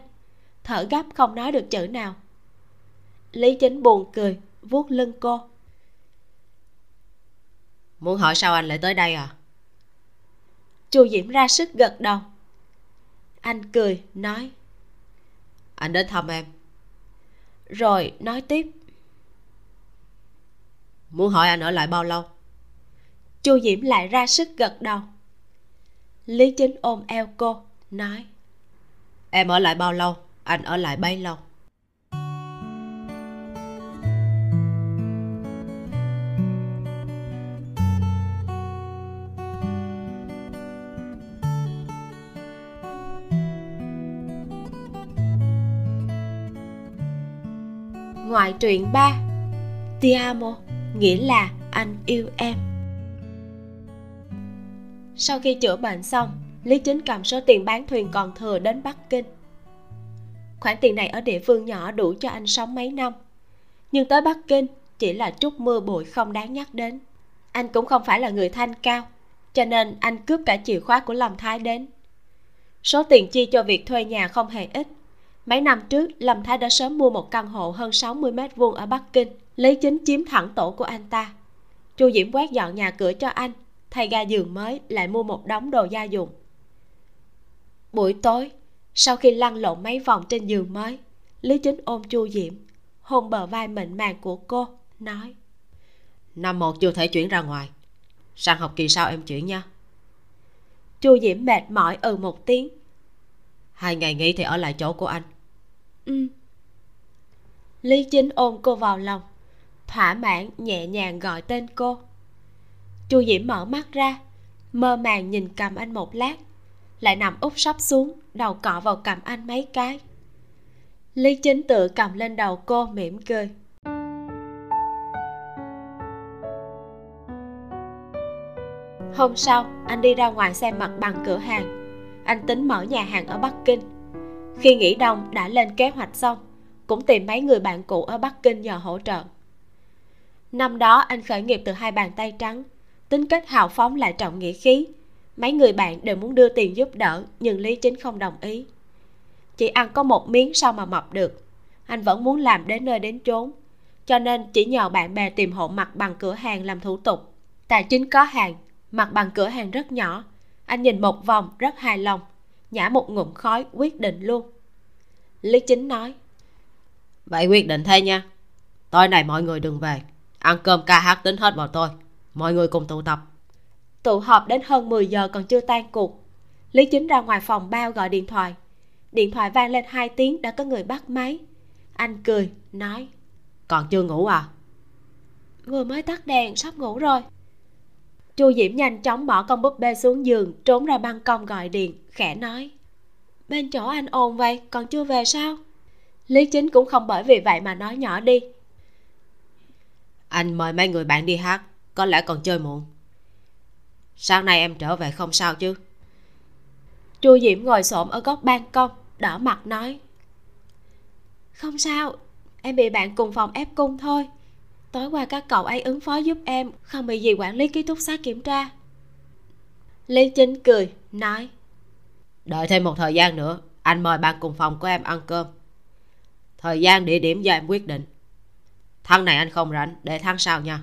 Thở gấp không nói được chữ nào. Lý chính buồn cười vuốt lưng cô.
Muốn hỏi sao anh lại tới đây à?
Chu diễm ra sức gật đầu. Anh cười nói.
Anh đến thăm em.
Rồi nói tiếp.
Muốn hỏi anh ở lại bao lâu?
Chu diễm lại ra sức gật đầu lý chính ôm eo cô nói.
Em ở lại bao lâu? Anh ở lại bấy lâu?
Ngoại truyện 3 Ti amo nghĩa là anh yêu em sau khi chữa bệnh xong Lý Chính cầm số tiền bán thuyền còn thừa đến Bắc Kinh. Khoản tiền này ở địa phương nhỏ đủ cho anh sống mấy năm. Nhưng tới Bắc Kinh chỉ là chút mưa bụi không đáng nhắc đến. Anh cũng không phải là người thanh cao Cho nên anh cướp cả chìa khóa của Lâm Thái đến. Số tiền chi cho việc thuê nhà không hề ít. Mấy năm trước, Lâm Thái đã sớm mua một căn hộ hơn 60 mét vuông ở Bắc Kinh, lấy chính chiếm thẳng tổ của anh ta. Chu Diễm quét dọn nhà cửa cho anh, thay ga giường mới, lại mua một đống đồ gia dụng. Buổi tối, sau khi lăn lộn mấy vòng trên giường mới, Lý Chính ôm Chu Diễm, hôn bờ vai mịn màng của cô, nói
Năm một chưa thể chuyển ra ngoài, sang học kỳ sau em chuyển nha.
Chu Diễm mệt mỏi ừ một tiếng,
hai ngày nghỉ thì ở lại chỗ của anh.
Ừ. Lý chính ôm cô vào lòng thỏa mãn nhẹ nhàng gọi tên cô chu diễm mở mắt ra, mơ màng nhìn cầm anh một lát, lại nằm úp sấp xuống, đầu cọ vào cầm anh mấy cái. Lý chính tự cầm lên đầu cô mỉm cười. Hôm sau, anh đi ra ngoài xem mặt bằng cửa hàng. Anh tính mở nhà hàng ở bắc kinh. Khi nghỉ đông đã lên kế hoạch xong, cũng tìm mấy người bạn cũ ở bắc kinh nhờ hỗ trợ. Năm đó anh khởi nghiệp từ hai bàn tay trắng tính cách hào phóng lại trọng nghĩa khí. Mấy người bạn đều muốn đưa tiền giúp đỡ, nhưng lý chính không đồng ý. Chỉ ăn có một miếng sao mà mập được. Anh vẫn muốn làm đến nơi đến chốn. Cho nên chỉ nhờ bạn bè tìm hộ mặt bằng cửa hàng làm thủ tục. Tài chính có hàng mặt bằng cửa hàng rất nhỏ. Anh nhìn một vòng, rất hài lòng. Nhả một ngụm khói, quyết định luôn. Lý chính nói,
vậy quyết định thế nha. Tối nay mọi người đừng về. Ăn cơm ca hát tính hết vào tôi mọi người cùng tụ tập.
Tụ họp đến hơn 10 giờ còn chưa tan cuộc. Lý chính ra ngoài phòng bao gọi điện thoại. Điện thoại vang lên hai tiếng đã có người bắt máy. Anh cười nói.
Còn chưa ngủ à?
Vừa mới tắt đèn sắp ngủ rồi. Chu diễm nhanh chóng bỏ con búp bê xuống giường trốn ra ban công gọi điện khẽ nói. Bên chỗ anh ồn vậy còn chưa về sao? Lý chính cũng không bởi vì vậy mà nói nhỏ đi.
Anh mời mấy người bạn đi hát có lẽ còn chơi muộn. Sáng nay em trở về không sao chứ?
Chu diễm ngồi xổm ở góc ban công đỏ mặt nói. Không sao em bị bạn cùng phòng ép cung thôi. Tối qua các cậu ấy ứng phó giúp em không bị gì quản lý ký túc xá kiểm tra. Lý chính cười nói.
Đợi thêm một thời gian nữa anh mời bạn cùng phòng của em ăn cơm. Thời gian địa điểm do em quyết định. Tháng này anh không rảnh để tháng sau nha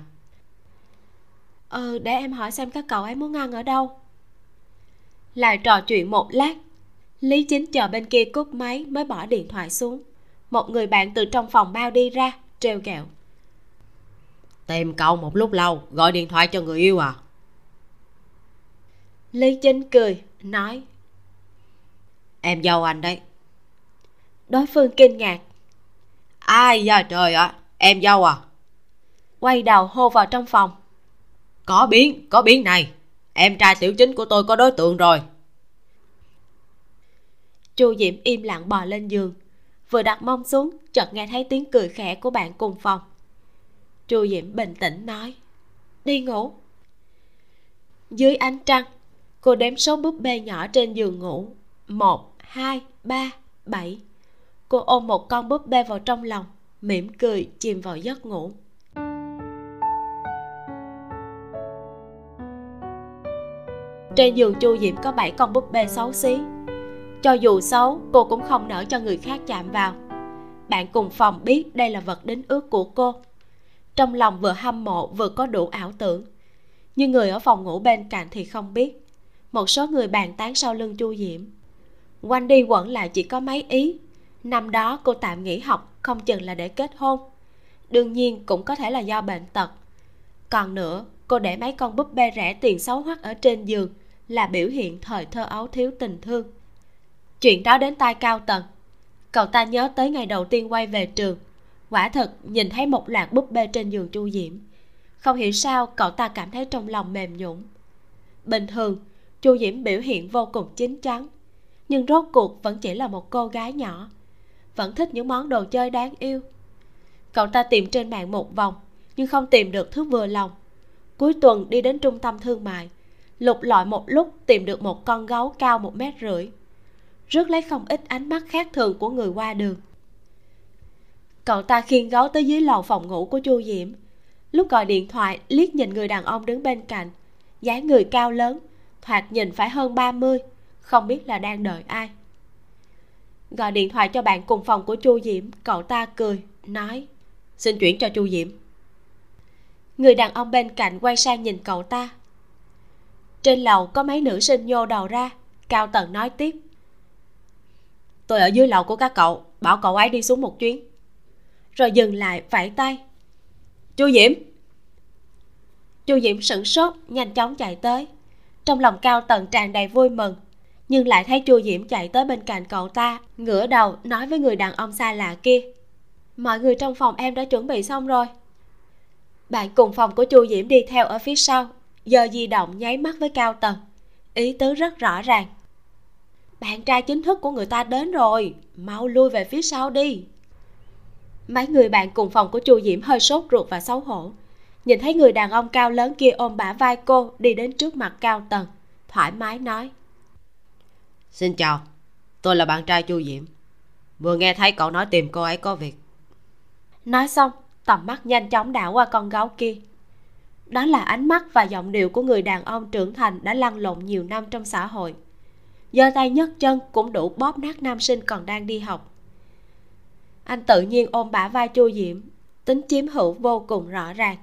ừ để em hỏi xem các cậu ấy muốn ăn ở đâu. Lại trò chuyện một lát lý chính chờ bên kia cúp máy mới bỏ điện thoại xuống. Một người bạn từ trong phòng bao đi ra trêu ghẹo.
Tìm cậu một lúc lâu gọi điện thoại cho người yêu à?
Lý chính cười nói.
Em dâu anh đấy.
Đối phương kinh ngạc.
Ai da trời ạ à? em dâu à?
Quay đầu hô vào trong phòng
có biến có biến này. Em trai tiểu chính của tôi có đối tượng rồi.
Chu diễm im lặng bò lên giường, vừa đặt mông xuống, chợt nghe thấy tiếng cười khẽ của bạn cùng phòng. Chu diễm bình tĩnh nói, đi ngủ. Dưới ánh trăng, cô đếm số búp bê nhỏ trên giường ngủ. Một, hai, ba, bảy. Cô ôm một con búp bê vào trong lòng, mỉm cười chìm vào giấc ngủ. Trên giường chu diễm có bảy con búp bê xấu xí. Cho dù xấu, cô cũng không nỡ cho người khác chạm vào. Bạn cùng phòng biết đây là vật đính ước của cô. Trong lòng vừa hâm mộ, vừa có đủ ảo tưởng. Nhưng người ở phòng ngủ bên cạnh thì không biết. Một số người bàn tán sau lưng chu diễm quanh đi quẩn lại chỉ có mấy ý. Năm đó cô tạm nghỉ học, không chừng là để kết hôn. Đương nhiên cũng có thể là do bệnh tật. Còn nữa, cô để mấy con búp bê rẻ tiền xấu hoắc ở trên giường là biểu hiện thời thơ ấu thiếu tình thương. Chuyện đó đến tai cao tần, cậu ta nhớ tới ngày đầu tiên quay về trường. Quả thật nhìn thấy một loạt búp bê trên giường chu diễm. Không hiểu sao cậu ta cảm thấy trong lòng mềm nhũn. Bình thường chu diễm biểu hiện vô cùng chín chắn. Nhưng rốt cuộc vẫn chỉ là một cô gái nhỏ. Vẫn thích những món đồ chơi đáng yêu. Cậu ta tìm trên mạng một vòng nhưng không tìm được thứ vừa lòng. Cuối tuần đi đến trung tâm thương mại lục lọi một lúc tìm được một con gấu cao một mét rưỡi. Rước lấy không ít ánh mắt khác thường của người qua đường. Cậu ta khiêng gấu tới dưới lầu phòng ngủ của chu diễm. Lúc gọi điện thoại, liếc nhìn người đàn ông đứng bên cạnh. Dáng người cao lớn, thoạt nhìn phải hơn 30 không biết là đang đợi ai. Gọi điện thoại cho bạn cùng phòng của chu diễm, cậu ta cười, nói, xin chuyển cho chu diễm. Người đàn ông bên cạnh quay sang nhìn cậu ta trên lầu có mấy nữ sinh nhô đầu ra. Cao tần nói tiếp. Tôi ở dưới lầu của các cậu, bảo cậu ấy đi xuống một chuyến. Rồi dừng lại, vẫy tay. Chu diễm. Chu diễm sửng sốt, nhanh chóng chạy tới. Trong lòng cao tần tràn đầy vui mừng, nhưng lại thấy chu diễm chạy tới bên cạnh cậu ta, ngửa đầu nói với người đàn ông xa lạ kia. Mọi người trong phòng em đã chuẩn bị xong rồi. Bạn cùng phòng của chu diễm đi theo ở phía sau giờ di động nháy mắt với cao tần ý tứ rất rõ ràng. Bạn trai chính thức của người ta đến rồi. Mau lui về phía sau đi. Mấy người bạn cùng phòng của chu diễm hơi sốt ruột và xấu hổ. Nhìn thấy người đàn ông cao lớn kia ôm bả vai cô đi đến trước mặt cao tần thoải mái nói.
Xin chào tôi là bạn trai chu diễm. Vừa nghe thấy cậu nói tìm cô ấy có việc.
Nói xong tầm mắt nhanh chóng đảo qua con gấu kia đó là ánh mắt và giọng điệu của người đàn ông trưởng thành đã lăn lộn nhiều năm trong xã hội. Giơ tay nhấc chân cũng đủ bóp nát nam sinh còn đang đi học. Anh tự nhiên ôm bả vai chu diễm, tính chiếm hữu vô cùng rõ ràng.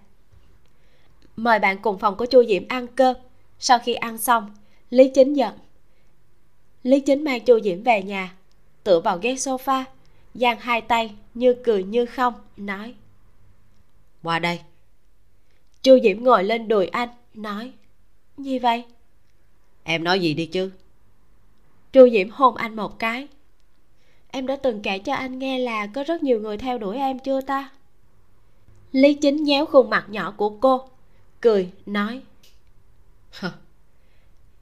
Mời bạn cùng phòng của chu diễm ăn cơm. Sau khi ăn xong, lý chính giận. Lý chính mang chu diễm về nhà, tựa vào ghế sofa, giang hai tay như cười như không, nói,
qua đây
chu diễm ngồi lên đùi anh nói gì vậy?
Em nói gì đi chứ?
Chu diễm hôn anh một cái. Em đã từng kể cho anh nghe là có rất nhiều người theo đuổi em chưa ta? Lý chính nhéo khuôn mặt nhỏ của cô cười nói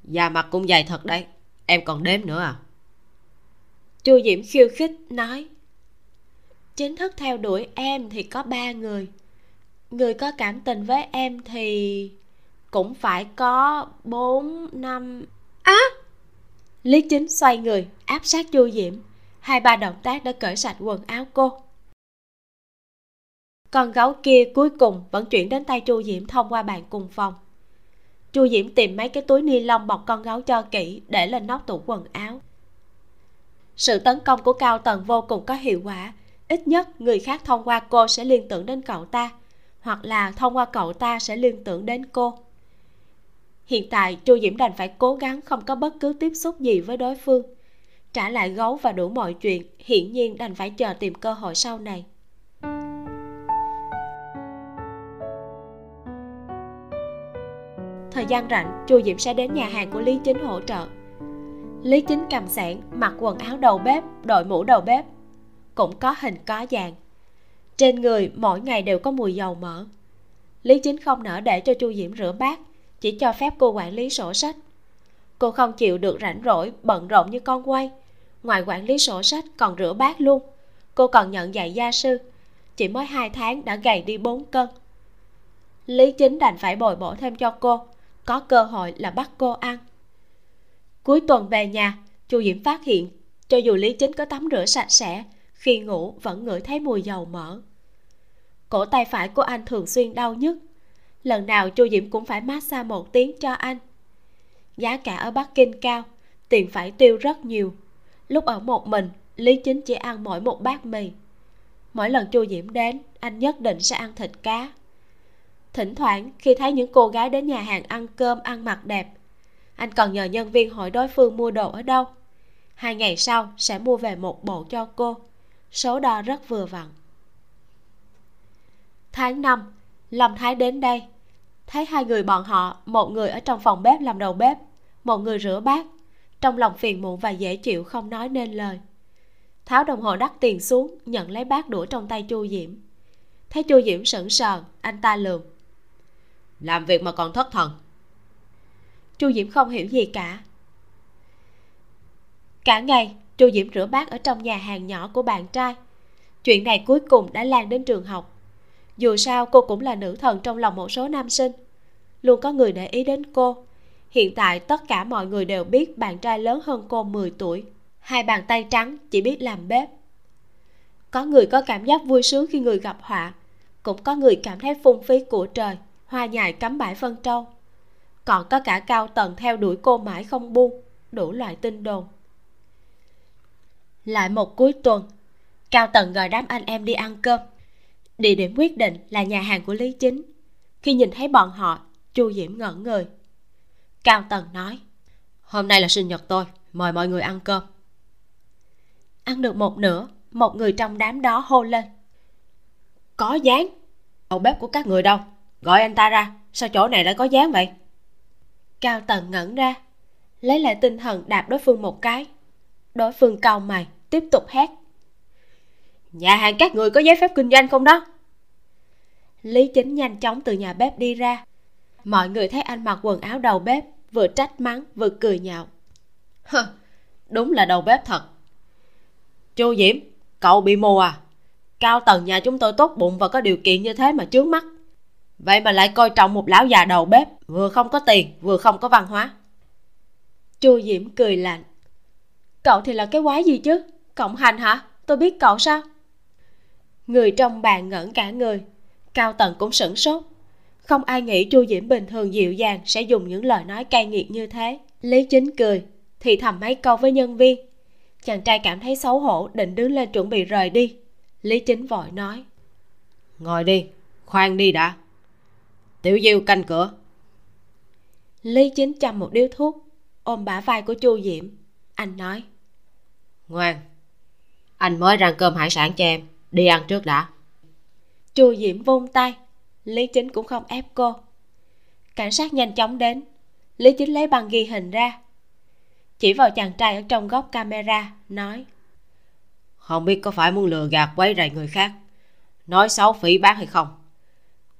da mặt cũng dày thật đấy. Em còn đếm nữa à?
Chu diễm khiêu khích nói chính thức theo đuổi em thì có ba người người có cảm tình với em thì cũng phải có bốn, năm á! À! lý chính xoay người, áp sát chu diễm. Hai ba động tác đã cởi sạch quần áo cô. Con gấu kia cuối cùng vẫn chuyển đến tay chu diễm thông qua bạn cùng phòng. Chu diễm tìm mấy cái túi ni lông bọc con gấu cho kỹ để lên nóc tủ quần áo. Sự tấn công của cao tần vô cùng có hiệu quả. Ít nhất người khác thông qua cô sẽ liên tưởng đến cậu ta hoặc là thông qua cậu ta sẽ liên tưởng đến cô. Hiện tại, chu diễm đành phải cố gắng không có bất cứ tiếp xúc gì với đối phương, trả lại gấu và đủ mọi chuyện, hiển nhiên đành phải chờ tìm cơ hội sau này. Thời gian rảnh, chu diễm sẽ đến nhà hàng của lý chính hỗ trợ. Lý chính cầm sẻn mặc quần áo đầu bếp, đội mũ đầu bếp, cũng có hình có dạng trên người mỗi ngày đều có mùi dầu mỡ. Lý chính không nỡ để cho chu diễm rửa bát, chỉ cho phép cô quản lý sổ sách. Cô không chịu được rảnh rỗi, bận rộn như con quay. Ngoài quản lý sổ sách còn rửa bát luôn. Cô còn nhận dạy gia sư. Chỉ mới hai tháng đã gầy đi bốn cân. Lý chính đành phải bồi bổ thêm cho cô. Có cơ hội là bắt cô ăn. Cuối tuần về nhà, chu diễm phát hiện, cho dù lý chính có tắm rửa sạch sẽ khi ngủ, vẫn ngửi thấy mùi dầu mỡ. Cổ tay phải của anh thường xuyên đau nhức. Lần nào chu diễm cũng phải massage một tiếng cho anh. Giá cả ở bắc kinh cao, tiền phải tiêu rất nhiều. Lúc ở một mình, lý chính chỉ ăn mỗi một bát mì. Mỗi lần chu diễm đến, anh nhất định sẽ ăn thịt cá. Thỉnh thoảng, khi thấy những cô gái đến nhà hàng ăn cơm, ăn mặc đẹp, anh còn nhờ nhân viên hỏi đối phương mua đồ ở đâu. Hai ngày sau, sẽ mua về một bộ cho cô số đo rất vừa vặn. Tháng năm lâm thái đến đây. Thấy hai người bọn họ một người ở trong phòng bếp làm đầu bếp một người rửa bát. Trong lòng phiền muộn và dễ chịu không nói nên lời. Tháo đồng hồ đắt tiền xuống nhận lấy bát đũa trong tay chu diễm. Thấy chu diễm sững sờ anh ta lườm. Làm việc mà còn thất thần. Chu diễm không hiểu gì cả. Cả ngày chu diễm rửa bát ở trong nhà hàng nhỏ của bạn trai. Chuyện này cuối cùng đã lan đến trường học. Dù sao, cô cũng là nữ thần trong lòng một số nam sinh. Luôn có người để ý đến cô. Hiện tại, tất cả mọi người đều biết bạn trai lớn hơn cô 10 tuổi. Hai bàn tay trắng, chỉ biết làm bếp. Có người có cảm giác vui sướng khi người gặp họa. Cũng có người cảm thấy phung phí của trời, hoa nhài cắm bãi phân trâu. Còn có cả cao tầng theo đuổi cô mãi không buông, đủ loại tin đồn lại một cuối tuần, cao tần gọi đám anh em đi ăn cơm. Địa điểm quyết định là nhà hàng của lý chính. Khi nhìn thấy bọn họ, chu diễm ngẩn người cao tần nói, hôm nay là sinh nhật tôi, mời mọi người ăn cơm. Ăn được một nửa, một người trong đám đó hô lên, có dáng! Đầu bếp của các người đâu? Gọi anh ta ra, sao chỗ này lại có dáng vậy? Cao tần ngẩn ra, lấy lại tinh thần đạp đối phương một cái đối phương cau mày, tiếp tục hét. Nhà hàng các người có giấy phép kinh doanh không đó? Lý chính nhanh chóng từ nhà bếp đi ra. Mọi người thấy anh mặc quần áo đầu bếp, vừa trách mắng, vừa cười nhạo. Hơ đúng là đầu bếp thật. Chu diễm, cậu bị mù à? Cao tầng nhà chúng tôi tốt bụng và có điều kiện như thế mà chướng mắt. Vậy mà lại coi trọng một lão già đầu bếp, vừa không có tiền, vừa không có văn hóa. Chu diễm cười lạnh cậu thì là cái quái gì chứ? Cộng hành hả? Tôi biết cậu sao? Người trong bàn ngẩn cả người. Cao tầng cũng sửng sốt. Không ai nghĩ chu diễm bình thường dịu dàng sẽ dùng những lời nói cay nghiệt như thế. Lý chính cười. Thì thầm mấy câu với nhân viên. Chàng trai cảm thấy xấu hổ định đứng lên chuẩn bị rời đi. Lý chính vội nói. Ngồi đi khoan đi đã. Tiểu diêu canh cửa. Lý chính chăm một điếu thuốc ôm bả vai của chu diễm. Anh nói ngoan. Anh mới rang cơm hải sản cho em. Đi ăn trước đã. Chu diễm vung tay. Lý chính cũng không ép cô. Cảnh sát nhanh chóng đến. Lý chính lấy băng ghi hình ra. Chỉ vào chàng trai ở trong góc camera nói. Không biết có phải muốn lừa gạt quấy rầy người khác. Nói xấu phỉ bán hay không?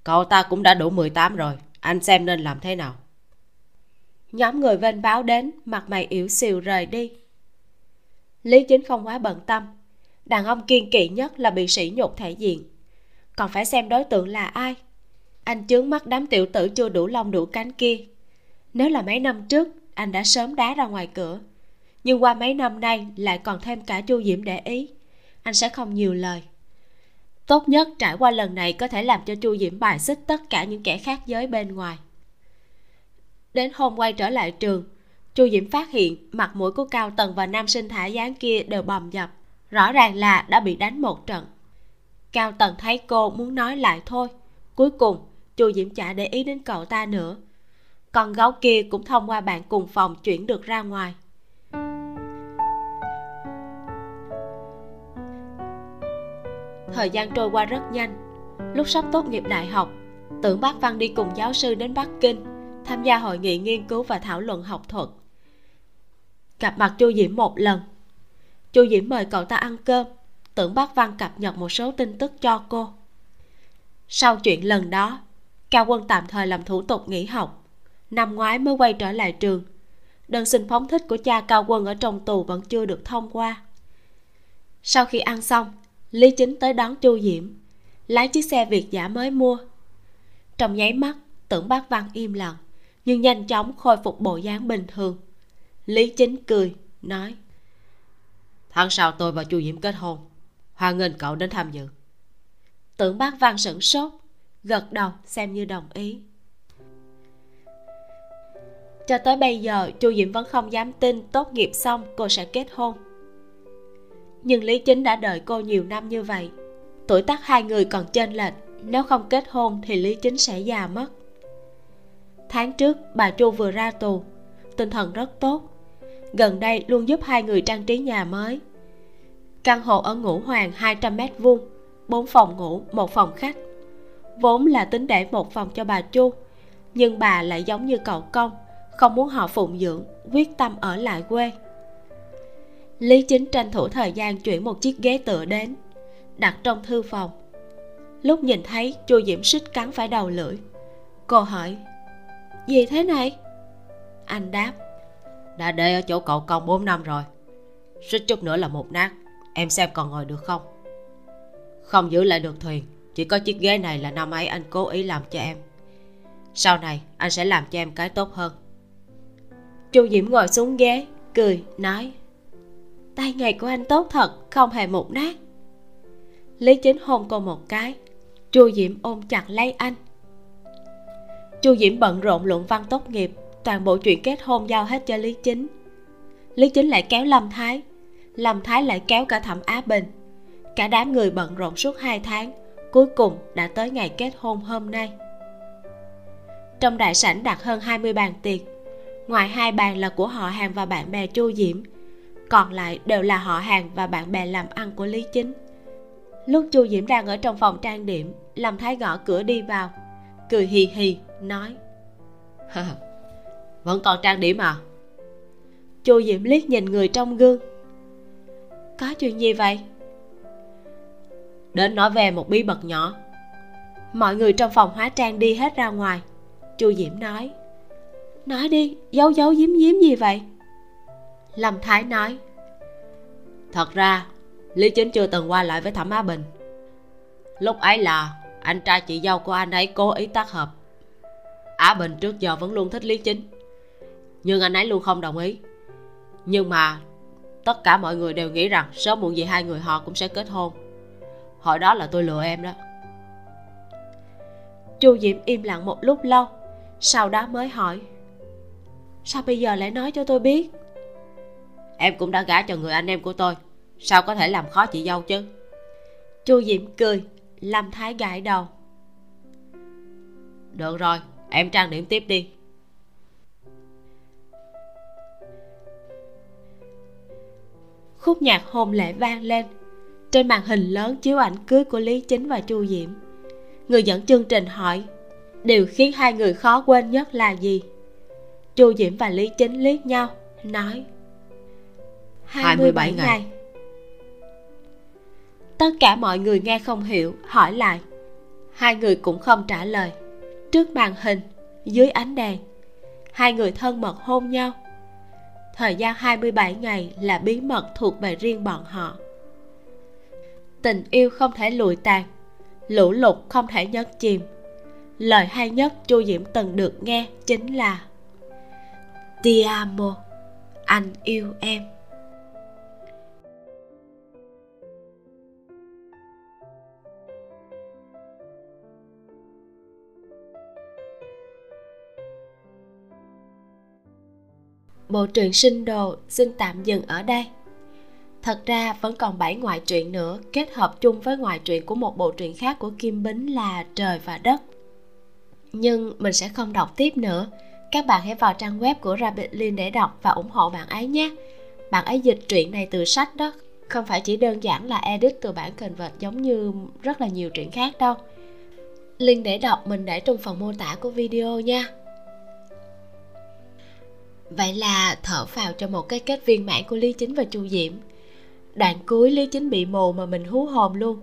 Cậu ta cũng đã đủ 18 rồi. Anh xem nên làm thế nào? Nhóm người vênh báo đến mặt mày yếu xìu rời đi lý chính không quá bận tâm. Đàn ông kiên kỵ nhất là bị sỉ nhục thể diện. Còn phải xem đối tượng là ai? Anh chướng mắt đám tiểu tử chưa đủ lông đủ cánh kia. Nếu là mấy năm trước, anh đã sớm đá ra ngoài cửa. Nhưng qua mấy năm nay lại còn thêm cả chu diễm để ý. Anh sẽ không nhiều lời. Tốt nhất trải qua lần này có thể làm cho chu diễm bài xích tất cả những kẻ khác giới bên ngoài. Đến hôm quay trở lại trường chu diễm phát hiện mặt mũi của cao tần và nam sinh thả dáng kia đều bầm dập, rõ ràng là đã bị đánh một trận. Cao tần thấy cô muốn nói lại thôi. Cuối cùng, chu diễm chả để ý đến cậu ta nữa. Con gấu kia cũng thông qua bạn cùng phòng chuyển được ra ngoài. Thời gian trôi qua rất nhanh. Lúc sắp tốt nghiệp đại học, tưởng bác văn đi cùng giáo sư đến bắc kinh, tham gia hội nghị nghiên cứu và thảo luận học thuật gặp mặt chu diễm một lần. Chu diễm mời cậu ta ăn cơm. Tưởng bác văn cập nhật một số tin tức cho cô. Sau chuyện lần đó, cao quân tạm thời làm thủ tục nghỉ học. Năm ngoái mới quay trở lại trường. Đơn xin phóng thích của cha cao quân ở trong tù vẫn chưa được thông qua. Sau khi ăn xong, lý chính tới đón chu diễm, lái chiếc xe việt giả mới mua. Trong nháy mắt, tưởng bác văn im lặng, nhưng nhanh chóng khôi phục bộ dáng bình thường lý chính cười nói tháng sau tôi và chu diễm kết hôn hoan nghênh cậu đến tham dự. Tưởng bác văn sửng sốt gật đầu xem như đồng ý. Cho tới bây giờ chu diễm vẫn không dám tin tốt nghiệp xong cô sẽ kết hôn. Nhưng lý chính đã đợi cô nhiều năm như vậy tuổi tác hai người còn chênh lệch nếu không kết hôn thì lý chính sẽ già mất. Tháng trước bà chu vừa ra tù tinh thần rất tốt gần đây luôn giúp hai người trang trí nhà mới. Căn hộ ở ngũ hoàng 200 mét vuông, bốn phòng ngủ, một phòng khách. Vốn là tính để một phòng cho bà chu, nhưng bà lại giống như cậu công không muốn họ phụng dưỡng, quyết tâm ở lại quê. Lý chính tranh thủ thời gian chuyển một chiếc ghế tựa đến, đặt trong thư phòng. Lúc nhìn thấy, chu diễm xích cắn phải đầu lưỡi. Cô hỏi, gì thế này? Anh đáp
đã để ở chỗ cậu công 4 năm rồi. Xích chút nữa là một nát. Em xem còn ngồi được không? Không giữ lại được thuyền. Chỉ có chiếc ghế này là năm ấy anh cố ý làm cho em. Sau này, anh sẽ làm cho em cái tốt hơn.
Chu diễm ngồi xuống ghế, cười, nói, tay nghề của anh tốt thật, không hề một nát. Lý chính hôn cô một cái. Chu diễm ôm chặt lấy anh. Chu diễm bận rộn luận văn tốt nghiệp toàn bộ chuyện kết hôn giao hết cho lý chính. Lý chính lại kéo lâm thái. Lâm thái lại kéo cả thẩm á bình. Cả đám người bận rộn suốt hai tháng, cuối cùng đã tới ngày kết hôn hôm nay. Trong đại sảnh đặt hơn 20 bàn tiệc. Ngoài hai bàn là của họ hàng và bạn bè chu diễm, còn lại đều là họ hàng và bạn bè làm ăn của lý chính. Lúc chu diễm đang ở trong phòng trang điểm, lâm thái gõ cửa đi vào, cười hì hì, nói
vẫn còn trang điểm à?
Chu diễm liếc nhìn người trong gương. Có chuyện gì vậy?
Đến nói về một bí mật nhỏ.
Mọi người trong phòng hóa trang đi hết ra ngoài. Chu diễm nói. Nói đi, giấu giấu giếm giếm gì vậy? Lâm thái nói.
Thật ra, lý chính chưa từng qua lại với thẩm á bình. Lúc ấy là anh trai chị dâu của anh ấy cố ý tác hợp. Á bình trước giờ vẫn luôn thích lý chính nhưng anh ấy luôn không đồng ý. Nhưng mà tất cả mọi người đều nghĩ rằng sớm muộn gì hai người họ cũng sẽ kết hôn. Hồi đó là tôi lừa em đó.
Chu Diệm im lặng một lúc lâu, sau đó mới hỏi, sao bây giờ lại nói cho tôi biết?
Em cũng đã gả cho người anh em của tôi, sao có thể làm khó chị dâu chứ?
Chu Diệm cười, lâm thái gãi đầu.
Được rồi, em trang điểm tiếp đi.
Khúc nhạc hôn lễ vang lên. Trên màn hình lớn chiếu ảnh cưới của lý chính và chu diễm người dẫn chương trình hỏi, điều khiến hai người khó quên nhất là gì? Chu diễm và lý chính liếc nhau, nói 27 ngày. ngày. Tất cả mọi người nghe không hiểu, hỏi lại. Hai người cũng không trả lời. Trước màn hình, dưới ánh đèn, hai người thân mật hôn nhau thời gian 27 ngày là bí mật thuộc về riêng bọn họ. Tình yêu không thể lùi tàn, lũ lụt không thể nhấn chìm. Lời hay nhất chu diễm từng được nghe chính là, ti amo, anh yêu em. Bộ truyện sinh đồ xin tạm dừng ở đây. Thật ra vẫn còn bảy ngoại truyện nữa, kết hợp chung với ngoại truyện của một bộ truyện khác của kim bính là trời và đất. Nhưng mình sẽ không đọc tiếp nữa. Các bạn hãy vào trang web của Rabbit để đọc và ủng hộ bạn ấy nhé. Bạn ấy dịch truyện này từ sách đó, không phải chỉ đơn giản là edit từ bản convert giống như rất là nhiều truyện khác đâu. Link để đọc mình để trong phần mô tả của video nha vậy là thở vào cho một cái kết viên mãn của lý chính và chu diễm đoạn cuối lý chính bị mù mà mình hú hồn luôn.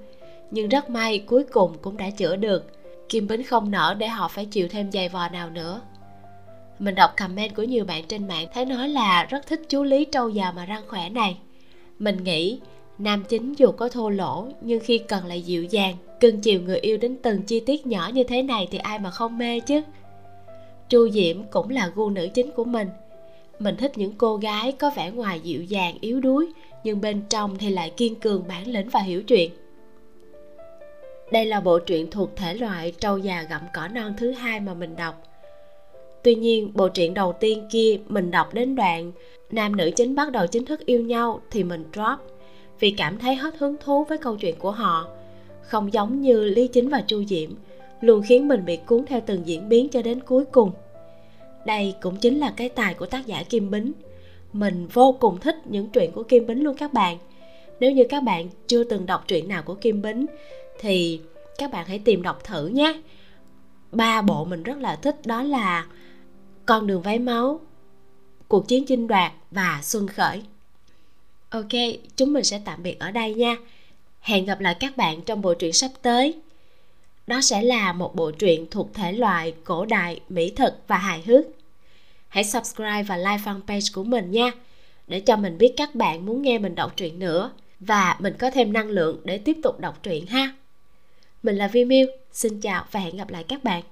Nhưng rất may, cuối cùng cũng đã chữa được. Kim bính không nở để họ phải chịu thêm giày vò nào nữa. Mình đọc comment của nhiều bạn trên mạng thấy nói là rất thích chú lý trâu già mà răng khỏe này. Mình nghĩ, nam chính dù có thô lỗ, nhưng khi cần lại dịu dàng, cưng chiều người yêu đến từng chi tiết nhỏ như thế này thì ai mà không mê chứ? Chu diễm cũng là gu nữ chính của mình mình thích những cô gái có vẻ ngoài dịu dàng, yếu đuối, nhưng bên trong thì lại kiên cường bản lĩnh và hiểu chuyện. Đây là bộ truyện thuộc thể loại trâu già gặm cỏ non thứ hai mà mình đọc. Tuy nhiên, bộ truyện đầu tiên kia mình đọc đến đoạn nam nữ chính bắt đầu chính thức yêu nhau thì mình drop vì cảm thấy hết hứng thú với câu chuyện của họ. Không giống như lý chính và chu diễm, luôn khiến mình bị cuốn theo từng diễn biến cho đến cuối cùng đây cũng chính là cái tài của tác giả kim bính. Mình vô cùng thích những truyện của kim bính luôn các bạn. Nếu như các bạn chưa từng đọc truyện nào của kim bính, thì các bạn hãy tìm đọc thử nhé. Ba bộ mình rất là thích, đó là con đường váy máu, cuộc chiến chinh đoạt và xuân khởi. Ok, chúng mình sẽ tạm biệt ở đây nha. Hẹn gặp lại các bạn trong bộ truyện sắp tới đó sẽ là một bộ truyện thuộc thể loại cổ đại, mỹ thực và hài hước. Hãy subscribe và like fanpage của mình nha, để cho mình biết các bạn muốn nghe mình đọc truyện nữa và mình có thêm năng lượng để tiếp tục đọc truyện ha. Mình là vi miu xin chào và hẹn gặp lại các bạn.